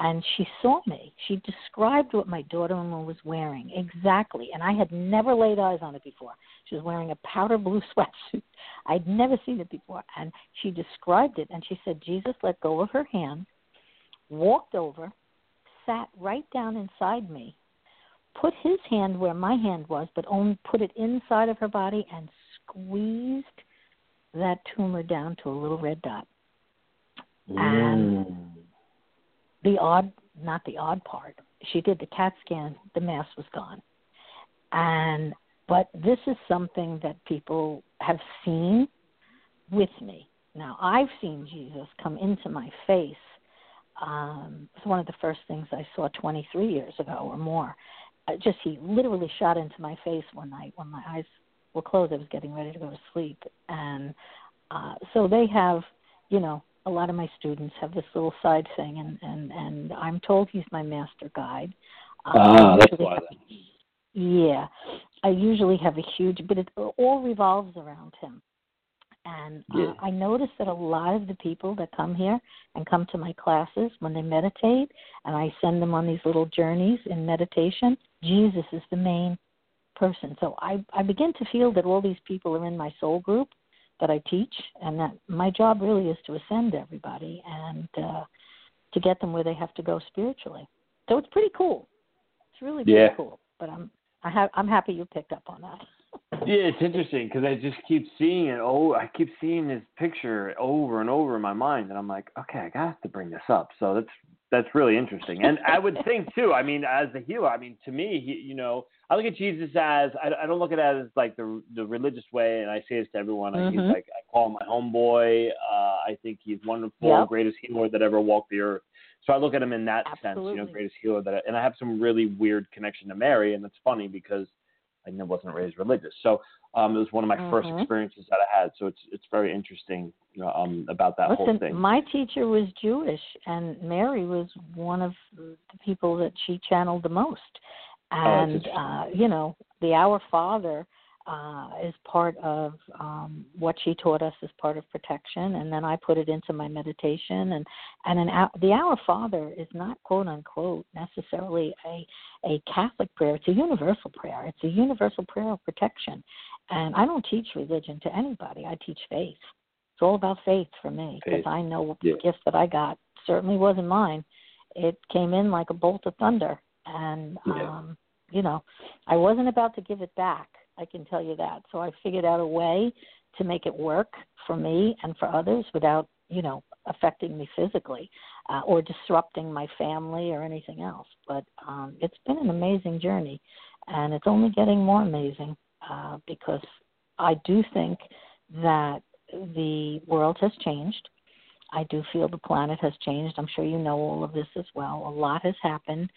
and she saw me. She described what my daughter in law was wearing exactly, and I had never laid eyes on it before. She was wearing a powder blue sweatsuit. I'd never seen it before, and she described it, and she said Jesus let go of her hand, walked over, sat right down inside me, put his hand where my hand was, but only put it inside of her body and squeezed that tumor down to a little red dot. And Mm. The odd not the odd part she did the cat scan the mass was gone. And but this is something that people have seen with me. Now i've seen jesus come into my face um it's one of the first things i saw 23 years ago or more. Uh, just he literally shot into my face one night when my eyes were closed i was getting ready to go to sleep. And uh so they have you know a lot of my students have this little side thing, and and and I'm told he's my master guide. Um, Ah, that's why. have- Yeah, I usually have a huge, but it all revolves around him. And uh, Yeah. I notice that a lot of the people that come here and come to my classes when they meditate, and I send them on these little journeys in meditation, Jesus is the main person. So I I begin to feel that all these people are in my soul group that I teach, and that my job really is to ascend everybody and uh, to get them where they have to go spiritually. So it's pretty cool. It's really pretty Yeah. cool. But I'm I have I'm happy you picked up on that. Yeah, it's interesting because I just keep seeing it. Oh, I keep seeing this picture over and over in my mind, and I'm like, okay, I got to bring this up. So that's that's really interesting. And I would think too. I mean, as a healer, I mean, to me, he, you know, I look at Jesus as I, I don't look at it as like the the religious way, and I say this to everyone. I He's like I call him my homeboy. Uh, I think he's wonderful, Yep. greatest healer that ever walked the earth. So I look at him in that sense, you know, greatest healer that. I, and I have some really weird connection to Mary, and that's funny because I wasn't raised religious. So um, it was one of my first Mhm. experiences that I had. So it's it's very interesting um, about that whole thing. my teacher was Jewish, and Mary was one of the people that she channeled the most. Oh, And interesting. uh, you know, the Our Father uh, is part of um, what she taught us as part of protection, and then I put it into my meditation. And and an, the Our Father is not quote unquote necessarily a a Catholic prayer. It's a universal prayer. It's a universal prayer of protection. And I don't teach religion to anybody. I teach faith. It's all about faith for me because I know Yeah. the gift that I got certainly wasn't mine. It came in like a bolt of thunder, and Yeah. um, you know, I wasn't about to give it back. I can tell you that. So I figured out a way to make it work for me and for others without, you know, affecting me physically uh, or disrupting my family or anything else. But um, it's been an amazing journey, and it's only getting more amazing uh, because I do think that the world has changed. I do feel the planet has changed. I'm sure you know all of this as well. A lot has happened.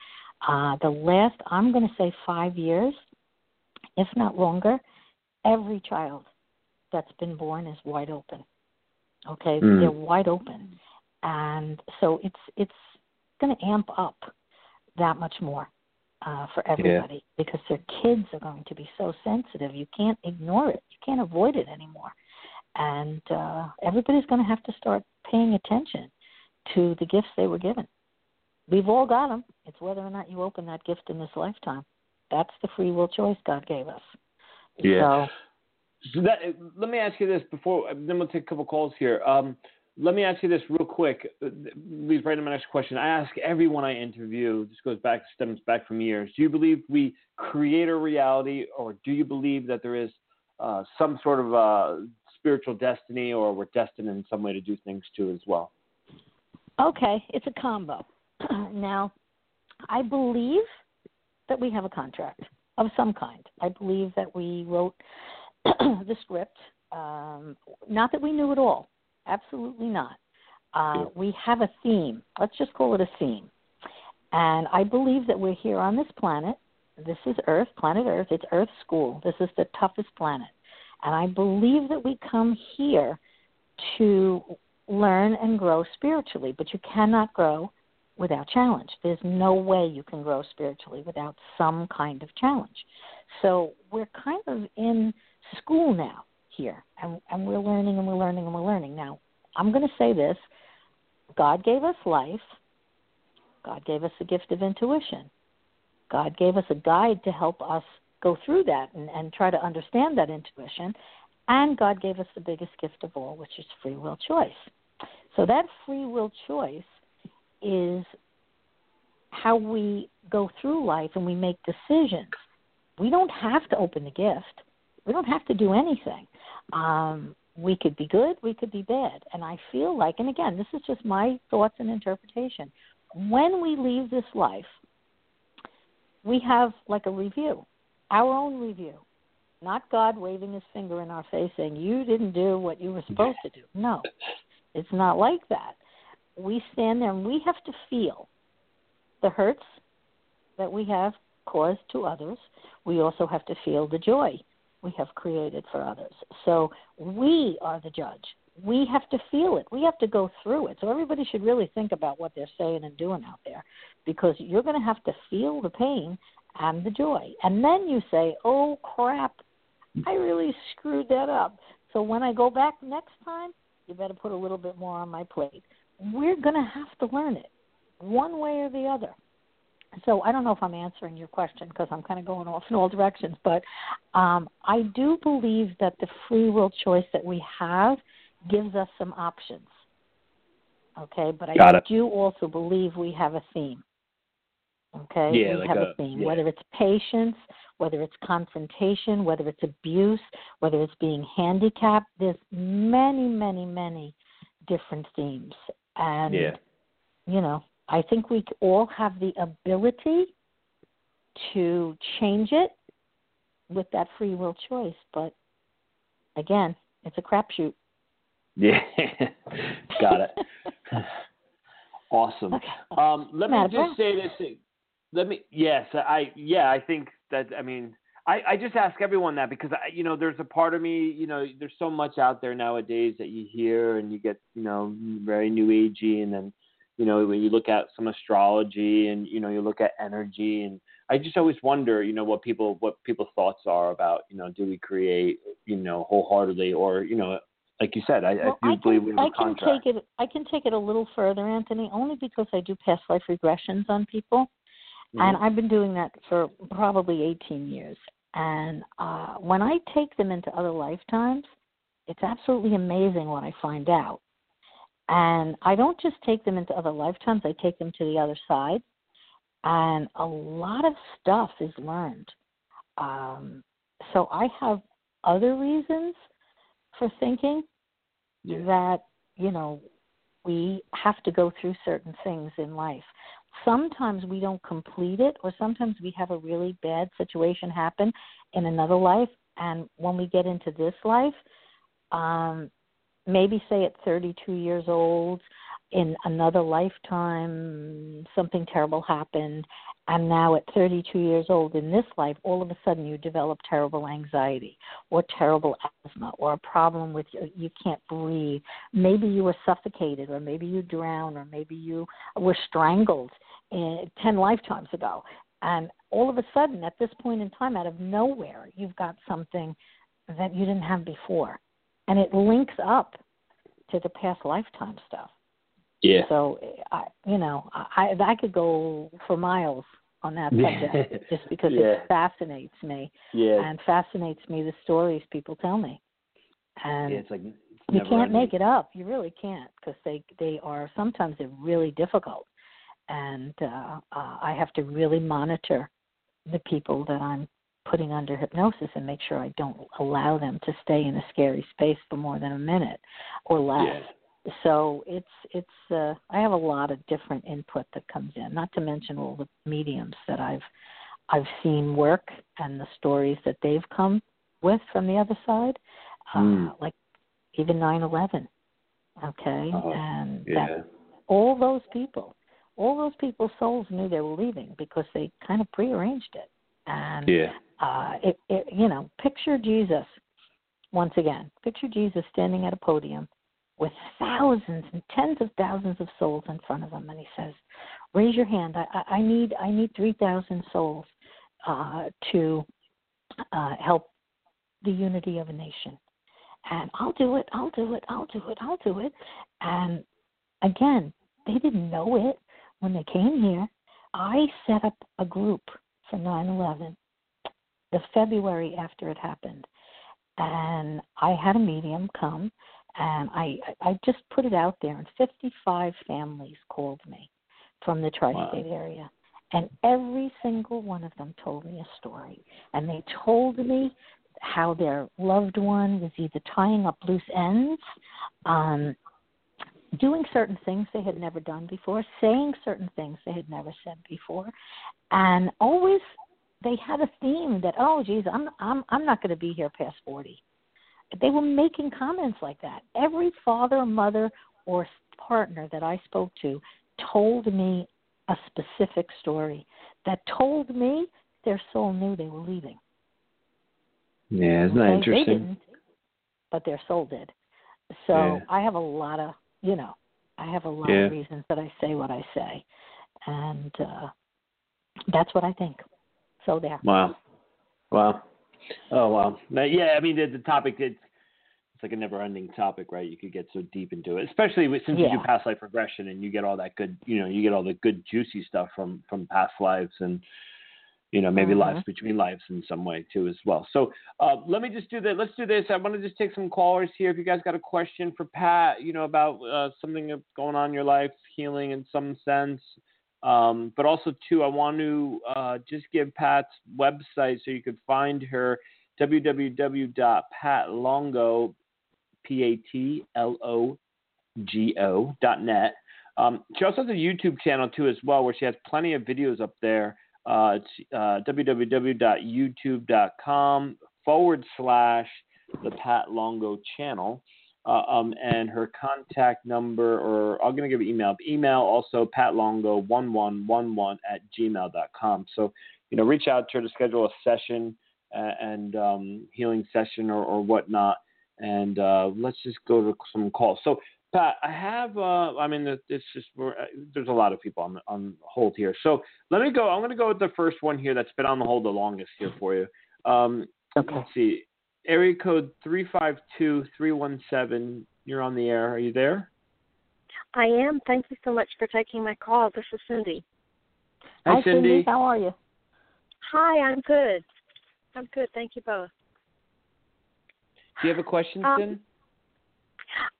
Uh, the last, I'm going to say five years, if not longer, every child that's been born is wide open. Okay, Mm. they're wide open, and so it's it's going to amp up that much more uh, for everybody because their kids are going to be so sensitive. You can't ignore it. You can't avoid it anymore, and uh, everybody's going to have to start paying attention to the gifts they were given. We've all got them. It's whether or not you open that gift in this lifetime. That's the free will choice God gave us. Yeah. So, So that, let me ask you this before, then we'll take a couple calls here. Um, let me ask you this real quick. Leads right into my next question. I ask everyone I interview. This goes back, stems back from years. Do you believe we create a reality, or do you believe that there is uh, some sort of uh, spiritual destiny, or we're destined in some way to do things too as well? okay, it's a combo. now, I believe that we have a contract of some kind. I believe that we wrote the script. Um, not that we knew it all. Absolutely not. Uh, We have a theme. Let's just call it a theme. And I believe that we're here on this planet. This is Earth, planet Earth. It's Earth school. This is the toughest planet. And I believe that we come here to learn and grow spiritually, but you cannot grow without challenge. There's no way you can grow spiritually without some kind of challenge. So we're kind of in school now here, and, and we're learning and we're learning and we're learning. Now, I'm going to say this God gave us life, God gave us the gift of intuition, God gave us a guide to help us go through that and, and try to understand that intuition. And God gave us the biggest gift of all, which is free will choice. So that free will choice is how we go through life and we make decisions. We don't have to open the gift. We don't have to do anything. Um, we could be good, we could be bad. And I feel like, and again, this is just my thoughts and interpretation. When we leave this life, we have like a review, our own review, not God waving his finger in our face saying, You didn't do what you were supposed to do. No, it's not like that. We stand there and we have to feel the hurts that we have caused to others. We also have to feel the joy we have created for others. So we are the judge. We have to feel it. We have to go through it. So everybody should really think about what they're saying and doing out there because you're going to have to feel the pain and the joy. And then you say, oh crap, I really screwed that up. So when I go back next time, you better put a little bit more on my plate. We're going to have to learn it one way or the other. So I don't know if I'm answering your question because I'm kind of going off in all directions, but um, I do believe that the free will choice that we have gives us some options. Okay, but Got I it. do also believe we have a theme. Okay, Yeah, we like have a- a theme, yeah. whether it's patience, whether it's confrontation, whether it's abuse, whether it's being handicapped. There's many, many, many different themes, and Yeah. you know, I think we all have the ability to change it with that free will choice. But again, it's a crapshoot. Yeah. Got it. Awesome. Okay. Um, let me just say this. Let me. Yes, I. Yeah, I think that. I mean, I, I just ask everyone that because I, you know, there's a part of me. You know, there's so much out there nowadays that you hear and you get, you know, very new agey, and then, you know, when you look at some astrology and you know, you look at energy, and I just always wonder, you know, what people what people's thoughts are about, you know, do we create, you know, wholeheartedly or, you know, like you said, I, well, I do I believe can, we have I can contract. take it. I can take it a little further, Anthony, only because I do past life regressions on people. and Mhm. I've been doing that for probably 18 years. And uh, when I take them into other lifetimes, it's absolutely amazing what I find out. And I don't just take them into other lifetimes; I take them to the other side, and a lot of stuff is learned. Um, so I have other reasons for thinking Yeah. that you know we have to go through certain things in life sometimes we don't complete it or sometimes we have a really bad situation happen in another life and when we get into this life um maybe say at 32 years old in another lifetime something terrible happened and now at 32 years old. In this life all of a sudden you develop terrible anxiety or terrible asthma or a problem with you, you can't breathe. Maybe you were suffocated or maybe you drowned or maybe you were strangled in, 10 lifetimes ago. And all of a sudden at this point in time out of nowhere you've got something that you didn't have before. And it links up to the past lifetime stuff Yeah. so I, you know, I I could go for miles on that subject just because Yeah. it fascinates me Yeah. and fascinates me the stories people tell me. And yeah, it's like it's you can't ending. make it up. You really can't because they they are sometimes they're really difficult, and uh, uh, I have to really monitor the people that I'm putting under hypnosis and make sure I don't allow them to stay in a scary space for more than a minute or less Yeah. So it's it's uh i have a lot of different input that comes in not to mention all the mediums that i've i've seen work and the stories that they've come with from the other side Mm. uh like even nine eleven okay Uh-huh. and Yeah. that all those people all those people's souls knew they were leaving because they kind of prearranged it and Yeah. uh, it, it, you know, picture Jesus once again. Picture Jesus standing at a podium with thousands and tens of thousands of souls in front of him, and he says, "Raise your hand. I, I need I need three thousand souls uh, to uh, help the unity of a nation." And I'll do it. I'll do it. I'll do it. I'll do it. And again, they didn't know it when they came here. I set up a group for 9/11 the February after it happened, and I had a medium come, and I I just put it out there, and 55 families called me from the tri-state Wow. area, and every single one of them told me a story, and they told me how their loved one was either tying up loose ends, um, doing certain things they had never done before, saying certain things they had never said before, and always they had a theme that oh geez I'm I'm I'm not going to be here past 40. They were making comments like that. Every father, mother, or partner that I spoke to told me a specific story that told me their soul knew they were leaving. Yeah, isn't that Okay? They interesting? didn't, but their soul did. So Yeah. I have a lot of, you know, I have a lot Yeah. of reasons that I say what I say, and uh that's what I think. So there. Wow. Wow. Oh wow. Yeah, I mean the, the topic it's it's like a never-ending topic, right? You could get so deep into it, especially with, since you do past life regression and you get all that good, you know, you get all the good juicy stuff from from past lives and you know maybe Mhm. lives between lives in some way too as well. So uh, let me just do that. Let's do this. I want to just take some callers here. If you guys got a question for Pat, you know about uh, something that's going on in your life, healing in some sense. Um, but also too, I want to uh, just give Pat's website so you could find her www.patlongo, p a t l o g o dot net. Um, she also has a YouTube channel too as well, where she has plenty of videos up there. Uh, it's uh, www.youtube.com forward slash the Pat Longo channel. Uh, um, and her contact number, or I'm going to give email. Email also patlongo1111 at gmail.com. So, you know, reach out to her to schedule a session uh, and um, healing session or, or whatnot. And uh, let's just go to some calls. So, Pat, I have, uh, I mean, it's just, uh, there's a lot of people on, on hold here. So let me go. I'm going to go with the first one here that's been on the hold the longest here for you. Um, Okay. Let's see. Area code 352317. You're on the air. Are you there? I am. Thank you so much for taking my call. This is Cindy. Hi, Cindy. How are you? Hi, I'm good. I'm good. Thank you both. Do you have a question, Um, Sin?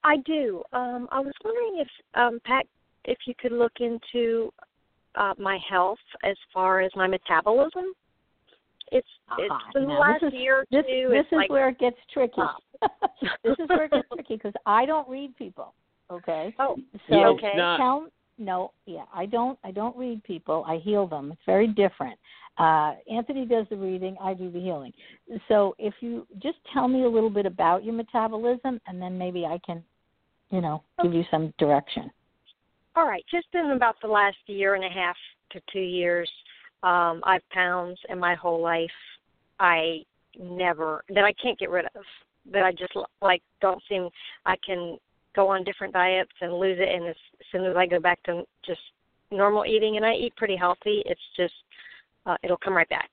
I do. Um, I was wondering if um, Pat, if you could look into uh, my health as far as my metabolism. It's it's Ah, the now last this is, year or This, two. this is like where it gets tricky. Stop. this is where it gets tricky because I don't read people. Okay. oh So Yeah, okay. tell no, yeah, I don't I don't read people. I heal them. It's very different. Uh Anthony does the reading, I do the healing. So if you just tell me a little bit about your metabolism and then maybe I can, you know, give you some direction. All right, just in about the last year and a half to two years, um, I've pounds in my whole life. I never that I can't get rid of. That I just like don't seem I can go on different diets and lose it, and as, as soon as I go back to just normal eating, and I eat pretty healthy, it's just uh, it'll come right back.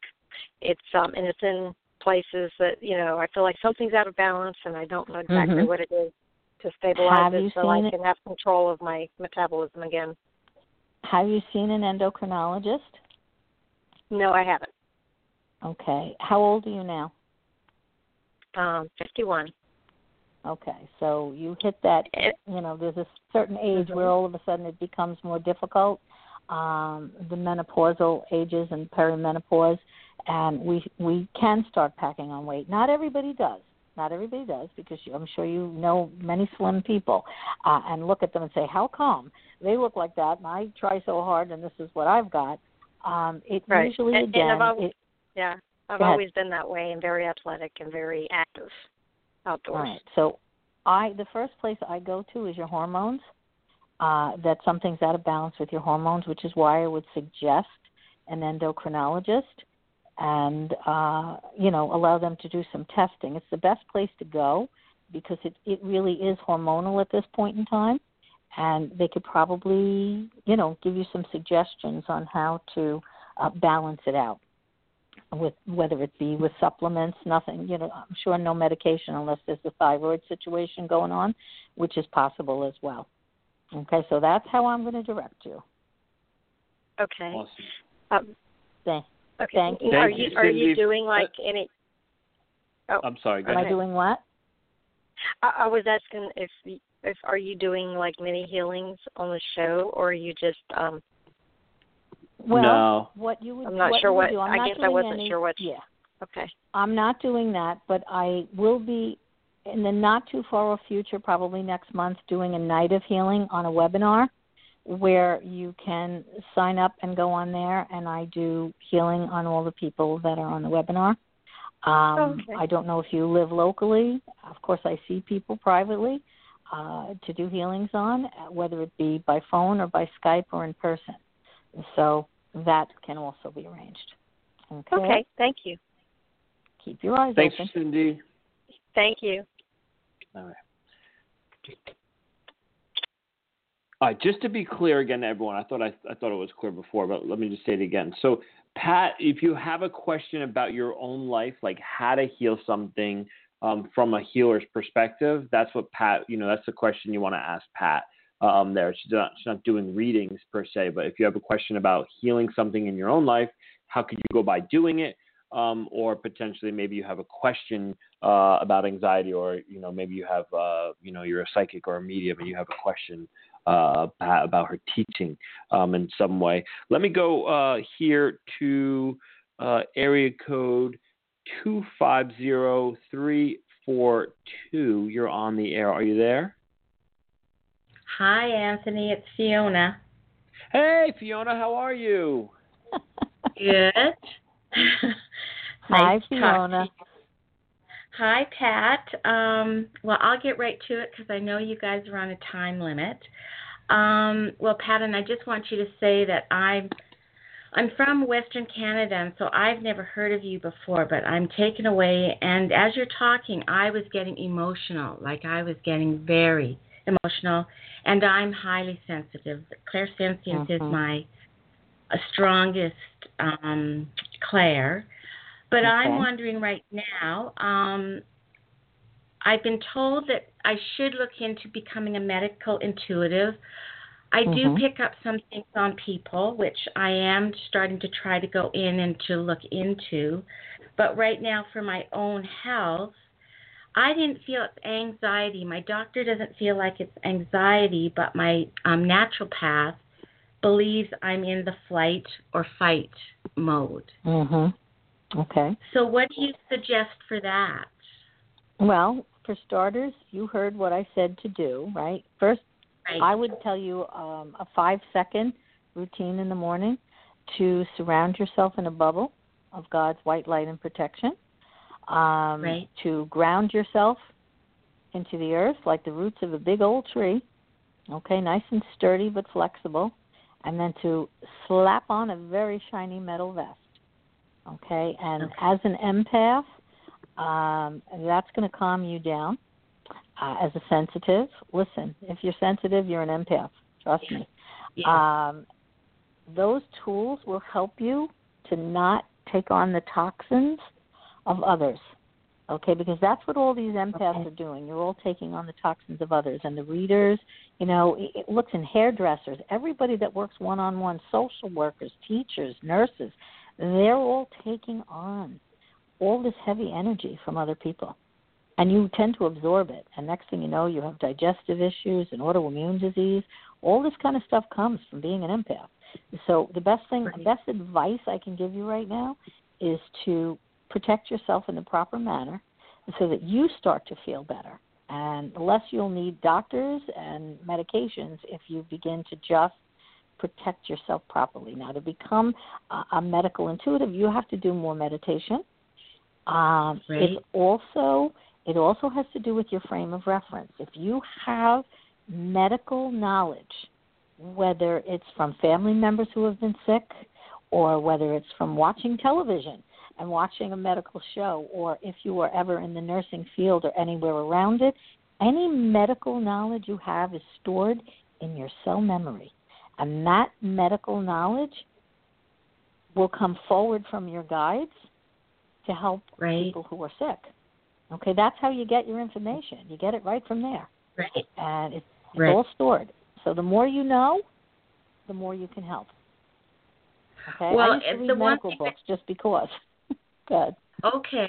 It's um and it's in places that you know I feel like something's out of balance, and I don't know exactly Mhm. what it is to stabilize Have it so I seen it? can have control of my metabolism again. Have you seen an endocrinologist? No, I haven't. Okay. How old are you now? Um, 51. Okay, so you hit that. It- You know, there's a certain age where all of a sudden it becomes more difficult. Um, the menopausal ages and perimenopause, and we we can start packing on weight. Not everybody does. Not everybody does because you, I'm sure you know many slim people, uh, and look at them and say, "How come they look like that?" And I try so hard, and this is what I've got. Um, it Right. usually And- and again. I've always- it, Yeah, I've always been that way and very athletic and very active outdoors. Right. So I the first place I go to is your hormones. Uh, that something's out of balance with your hormones, which is why I would suggest an endocrinologist and uh, you know allow them to do some testing. It's the best place to go because it it really is hormonal at this point in time, and they could probably you know give you some suggestions on how to uh, balance it out with whether it be with supplements, nothing, you know, I'm sure no medication unless there's a thyroid situation going on, which is possible as well. Okay, so that's how I'm going to direct you. Okay. Awesome. Um, Thank, okay. Thank you. Are you you, are you doing like any? Oh, I'm sorry. Go am I doing what? I, I was asking if y- if are you doing like many healings on the show, or are you just um Well, No. what you would I'm not what sure what- do, I'm I guess I wasn't any- sure what- Yeah, okay. I'm not doing that, but I will be in the not too far off future, probably next month, doing a night of healing on a webinar where you can sign up and go on there, and I do healing on all the people that are on the webinar. Um, Okay. I don't know if you live locally. Of course, I see people privately uh, to do healings on, uh, whether it be by phone or by Skype or in person. So that can also be arranged. Okay. Okay. Thank you. Keep your eyes Thanks, open. Thanks, Cindy. Thank you. All right. All right, just to be clear again, to everyone, I thought I, I thought it was clear before, but let me just say it again. So, Pat, if you have a question about your own life, like how to heal something um, from a healer's perspective, that's what Pat, you know, that's the question you want to ask Pat. Um, there, she's not, she's not doing readings per se, but if you have a question about healing something in your own life, how could you go by doing it? Um, or potentially maybe you have a question uh, about anxiety, or you know maybe you have uh, you know you're a psychic or a medium and you have a question uh, about, her teaching um, in some way. Let me go uh, here to uh, area code two five zero three four two. You're on the air. Are you there? Hi, Anthony. It's Fiona. Hey, Fiona, how are you? Good. Hi, Nice to Fiona. Hi, Pat. Um, well, I'll get right to it because I know you guys are on a time limit. Um, well, Pat, and I just want you to say that I'm I'm from Western Canada, and so I've never heard of you before, but I'm taken away. And as you're talking, I was getting emotional, like I was getting very emotional, and I'm highly sensitive. Clairsentience is Mhm. my uh, strongest um, clair. But I'm wondering right now, um, I've been told that I should look into becoming a medical intuitive. I do Mhm. pick up some things on people, which I am starting to try to go in and to look into. But right now, for my own health, I didn't feel it's anxiety. My doctor doesn't feel like it's anxiety, but my um, naturopath believes I'm in the flight or fight mode. Mhm. Okay. So, what do you suggest for that? Well, for starters, you heard what I said to do, right? First, Right. I would tell you um, a five second routine in the morning to surround yourself in a bubble of God's white light and protection. Um, Right. To ground yourself into the earth like the roots of a big old tree. Okay, nice and sturdy but flexible. And then to slap on a very shiny metal vest. Okay, and Okay. as an empath, um, that's going to calm you down. Uh, as a sensitive, listen, if you're sensitive, you're an empath. Trust me. Yeah. Um, those tools will help you to not take on the toxins of others. Okay, because that's what all these empaths Okay. are doing. You're all taking on the toxins of others, and the readers, you know, it, it looks in hairdressers, everybody that works one on one, social workers, teachers, nurses, they're all taking on all this heavy energy from other people and you tend to absorb it. And next thing you know, you have digestive issues and autoimmune disease. All this kind of stuff comes from being an empath. So the best thing, Right. best advice I can give you right now is to protect yourself in the proper manner, so that you start to feel better. And less you'll need doctors and medications if you begin to just protect yourself properly. Now, to become a, a medical intuitive, you have to do more meditation. Um, Right. It's also it also has to do with your frame of reference. If you have medical knowledge, whether it's from family members who have been sick or whether it's from watching television and watching a medical show, or if you were ever in the nursing field or anywhere around it, any medical knowledge you have is stored in your cell memory. And that medical knowledge will come forward from your guides to help Right. people who are sick. Okay, that's how you get your information. You get it right from there. Right. And it's, it's Right. all stored. So the more you know, the more you can help. Okay? Well, I used to read the one medical thing that- books just because. Good. Okay.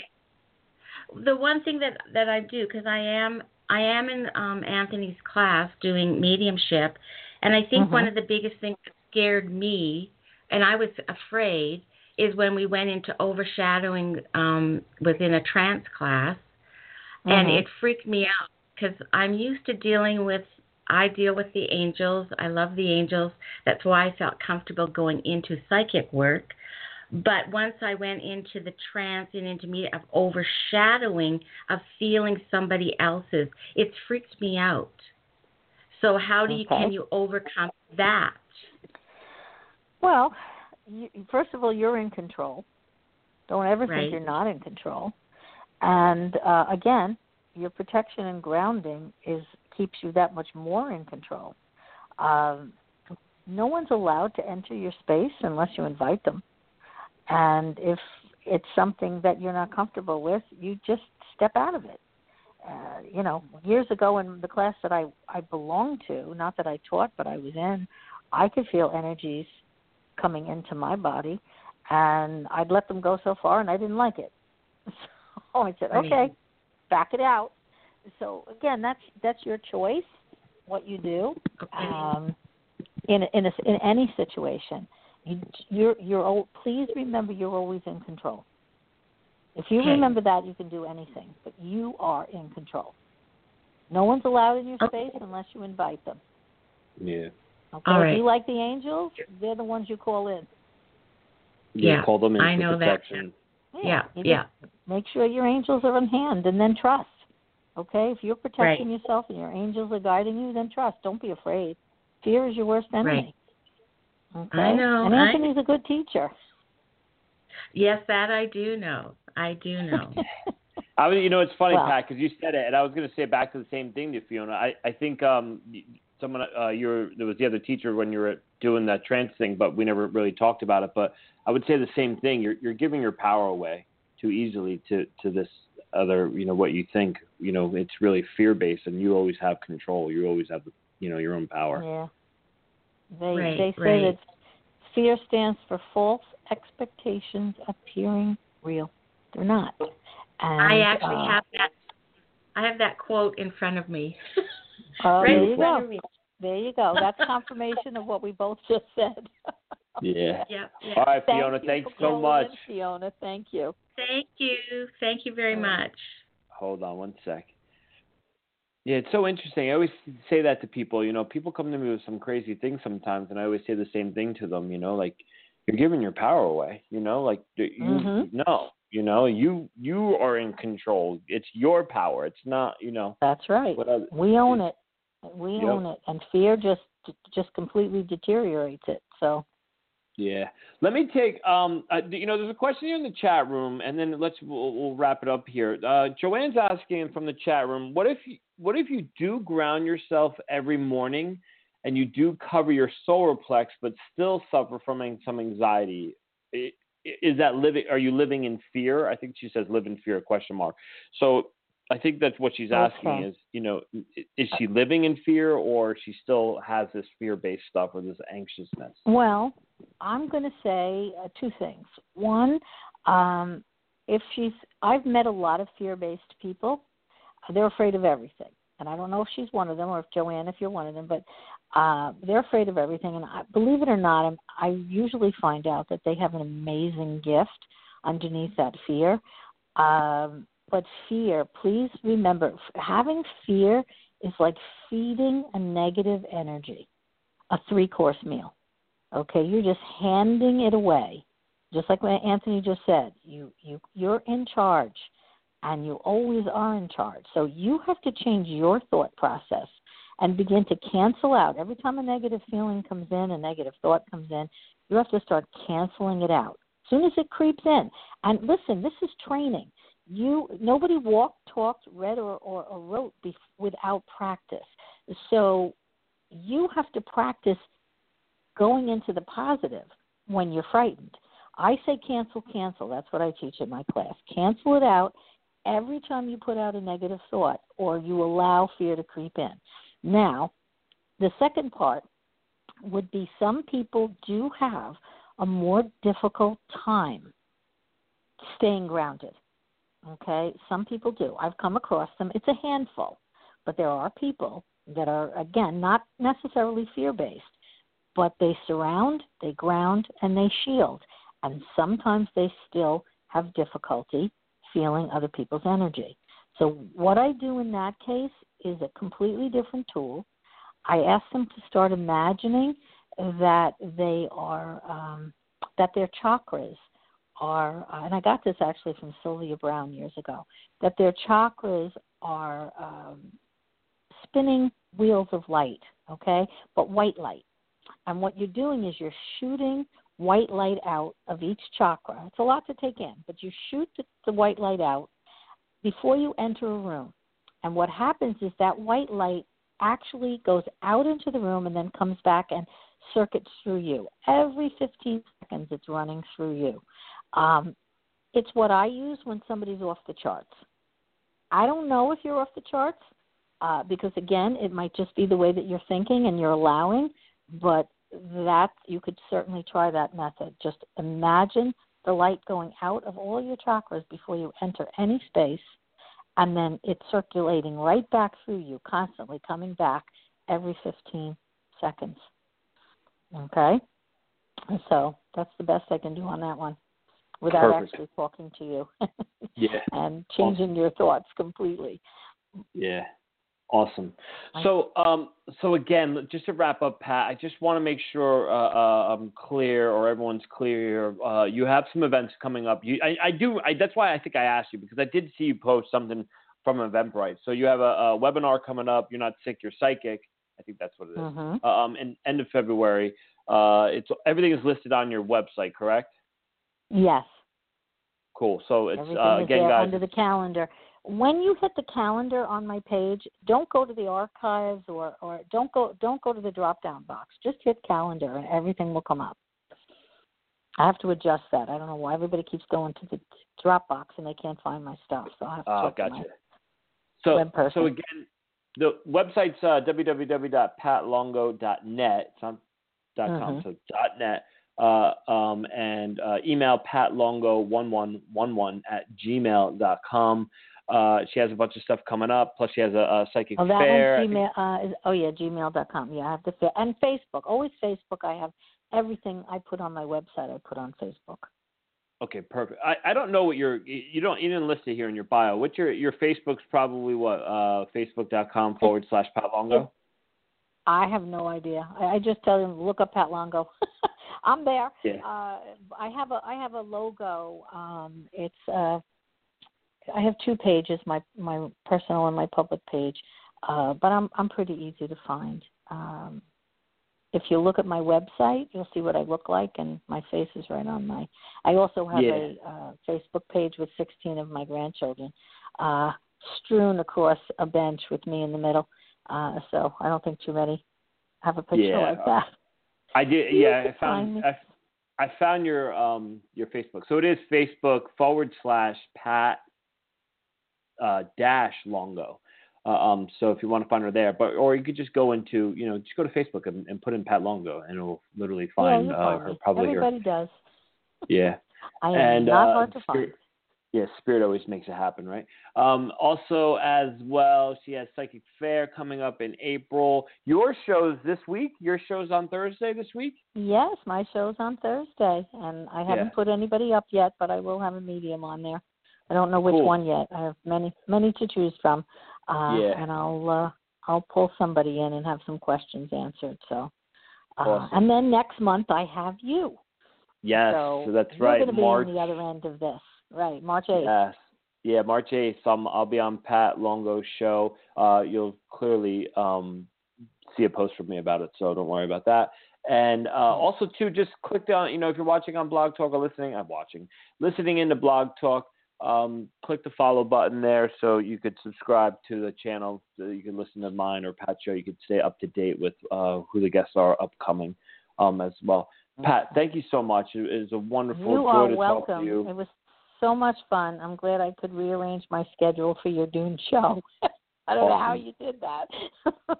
The one thing that that I do because I am I am in um, Anthony's class doing mediumship, and I think one Mhm. of the biggest things that scared me, and I was afraid, is when we went into overshadowing um, within a trance class, and Mhm. it freaked me out because I'm used to dealing with. I deal with the angels. I love the angels. That's why I felt comfortable going into psychic work. But once I went into the trance and into me of overshadowing of feeling somebody else's, it freaked me out. So how do you Okay. can you overcome that? Well, you, first of all, you're in control. Don't ever Right. think you're not in control. And uh, again, your protection and grounding is keeps you that much more in control. Um, no one's allowed to enter your space unless you invite them. And if it's something that you're not comfortable with, you just step out of it. Uh, you know, years ago in the class that I I belonged to, not that I taught, but I was in, I could feel energies coming into my body, and I'd let them go so far, and I didn't like it. So I said, Right. okay, back it out. So again, that's that's your choice, what you do um, in in a, in any situation. You you're you're al- please remember you're always in control. If you Okay. remember that, you can do anything, but you are in control. No one's allowed in your Okay. space unless you invite them. Yeah. Okay, All if you like the angels, they're the ones you call in. Yeah, Call them in I for know that. Protection. Yeah, yeah. Make sure your angels are in hand, and then trust. Okay, if you're protecting Right. yourself and your angels are guiding you, then trust. Don't be afraid. Fear is your worst enemy. Okay? I know, And Anthony's a good teacher. Yes, that I do know. I do know. I mean, you know, it's funny, Well- Pat, because you said it, and I was going to say back to the same thing to Fiona. I, I think um, y- someone, uh, you're there was the other teacher when you were doing that trance thing, but we never really talked about it. But I would say the same thing. You're you're giving your power away too easily to to this other, you know, what you think. You know, it's really fear based, and you always have control. You always have, you know, your own power. Yeah. They Right, they say right. that fear stands for false expectations appearing real. They're not. And, I actually uh, have that. I have that quote in front of me. Oh, right there you go. There you go. That's confirmation of what we both just said. Yeah. Yep, yep. All right, Fiona. you Thanks for so much. in, Fiona, thank you. Thank you. Thank you very much. Hold on one sec. Yeah, it's so interesting. I always say that to people. You know, people come to me with some crazy things sometimes, and I always say the same thing to them. You know, like you're giving your power away. You know, like you Mhm. no, you know, you you are in control. It's your power. It's not. You know, That's right. what other, We own it. We Yep. own it, and fear just just completely deteriorates it. So Yeah. Let me take um uh, you know there's a question here in the chat room and then let's we'll, we'll wrap it up here. Uh Joanne's asking from the chat room, what if you, what if you do ground yourself every morning and you do cover your solar plex but still suffer from some anxiety? Is that living are you living in fear? I think she says live in fear question mark. So I think that's what she's asking Okay. is, you know, is she living in fear or she still has this fear-based stuff or this anxiousness? Well, I'm going to say uh, two things. One, um, if she's, I've met a lot of fear-based people. They're afraid of everything, and I don't know if she's one of them or if Joanne, if you're one of them, but uh, they're afraid of everything. And I, believe it or not, I'm, I usually find out that they have an amazing gift underneath that fear. Um, but fear, please remember, having fear is like feeding a negative energy, a three-course meal. Okay you're just handing it away. Just like what anthony just said you you you're in charge and you always are in charge. So you have to change your thought process and begin to cancel out. Every time a negative feeling comes in a negative thought comes in you have to start canceling it out. As soon as it creeps in, and listen, this is training. You nobody walked, talked, read, or or, or wrote be, without practice. So you have to practice going into the positive when you're frightened. I say cancel, cancel. That's what I teach in my class. Cancel it out every time you put out a negative thought or you allow fear to creep in. Now, the second part would be some people do have a more difficult time staying grounded. Okay, some people do. I've come across them. It's a handful, but there are people that are, again, not necessarily fear based, but they surround, they ground, and they shield. And sometimes they still have difficulty feeling other people's energy. So, what I do in that case is a completely different tool. I ask them to start imagining that they are, um, that their chakras are, uh, and I got this actually from Sylvia Browne years ago, that their chakras are um, spinning wheels of light, okay, but white light. And what you're doing is you're shooting white light out of each chakra. It's a lot to take in, but you shoot the, the white light out before you enter a room. And what happens is that white light actually goes out into the room and then comes back and circuits through you. Every 15 seconds, it's running through you. Um, it's what I use when somebody's off the charts. I don't know if you're off the charts uh, because, again, it might just be the way that you're thinking and you're allowing, but that you could certainly try that method. Just imagine the light going out of all your chakras before you enter any space, and then it's circulating right back through you, constantly coming back every 15 seconds. Okay? So that's the best I can do on that one without Perfect. actually talking to you Yeah. and changing your thoughts completely. Yeah. Awesome. So, um, so again, just to wrap up, Pat, I just want to make sure uh, uh, I'm clear or everyone's clear. Uh, you have some events coming up. You, I, I do. I, that's why I think I asked you because I did see you post something from Eventbrite. So you have a, a webinar coming up. You're not sick. You're psychic. I think that's what it is. Mhm. Um, in end of February. Uh, it's everything is listed on your website, correct? Yes. Cool. So it's Everything uh, again, guys. under the calendar. When you hit the calendar on my page, don't go to the archives or, or don't go don't go to the drop down box. Just hit calendar and everything will come up. I have to adjust that. I don't know why everybody keeps going to the drop box and they can't find my stuff. So I have to to gotcha. So, so again, the website's uh, www.patlongo.net. It's not dot .com, Mhm. so dot .net. Uh, um, and uh, email patlongo1111 at gmail.com. Uh, she has a bunch of stuff coming up. Plus, she has a, a psychic Oh, that fair. I one's think- Gmail. Uh, is, oh yeah, gmail.com. Yeah, I have the fa- and Facebook. Always Facebook. I have everything I put on my website. I put on Facebook. Okay, perfect. I, I don't know what your you don't you didn't list it here in your bio. What's your your Facebook's probably what uh facebook.com forward slash Pat patlongo. I have no idea. I, I just tell them look up Pat Longo. I'm there. Yeah. Uh, I have a I have a logo. Um, it's uh, I have two pages, my my personal and my public page. Uh, but I'm I'm pretty easy to find. Um, if you look at my website, you'll see what I look like, and my face is right on my. I also have Yeah. a uh, Facebook page with 16 of my grandchildren, uh, strewn across a bench with me in the middle. Uh, so I don't think too many have a picture Yeah. like that. I did. Yeah, I found. I, I found your um your Facebook. So it is Facebook forward slash Pat uh, dash Longo. Uh, um, so if you want to find her there, but or you could just go into you know just go to Facebook and, and put in Pat Longo, and it'll literally find you'll uh, her probably Everybody does. Yeah. I am and not uh, hard to find. Yeah, Spirit always makes it happen, right? Um, also, as well, she has Psychic Fair coming up in April. Your shows this week. Your shows on Thursday this week. Yes, my show's on Thursday, and I haven't Yeah. put anybody up yet, but I will have a medium on there. I don't know which Cool. one yet. I have many, many to choose from, uh, Yeah. and I'll uh, I'll pull somebody in and have some questions answered. So, uh, Awesome. and then next month I have you. Yes, so, so that's right. going to be March. on the other end of this, right? March eighth. Yes. Yeah, March 8th, um, I'll be on Pat Longo's show. Uh, you'll clearly um, see a post from me about it, so don't worry about that. And uh, also, too, just click down. You know, if you're watching on Blog Talk or listening, I'm watching, listening into Blog Talk. Um, click the follow button there so you could subscribe to the channel. So you can listen to mine or Pat's show. You could stay up to date with uh, who the guests are upcoming um, as well. Pat, thank you so much. It was a wonderful You joy are to talk welcome. to you. It was so much fun. I'm glad I could rearrange my schedule for your Dune show. I don't know how you did that.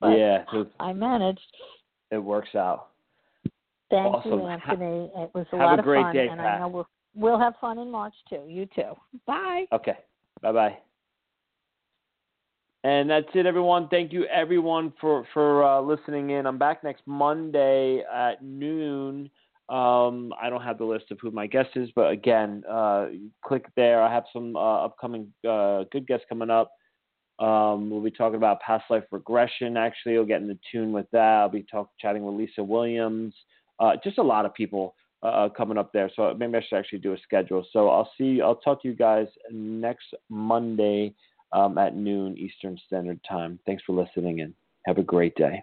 but yeah, I managed. it works out. Thank Awesome. you, Anthony. It was a have a lot of fun, day, and Pat. I know we'll we'll have fun in March too. You too. Bye. Okay. Bye bye. And that's it, everyone. Thank you, everyone, for for uh, listening in. I'm back next Monday at noon. Um, I don't have the list of who my guest is, but again, uh, click there. I have some uh, upcoming uh, good guests coming up. Um, we'll be talking about past life regression. Actually, we'll get into tune with that. I'll be talk, chatting with Lisa Williams. Uh, just a lot of people uh, coming up there. So maybe I should actually do a schedule. So I'll see. I'll talk to you guys next Monday um, at noon Eastern Standard Time. Thanks for listening and have a great day.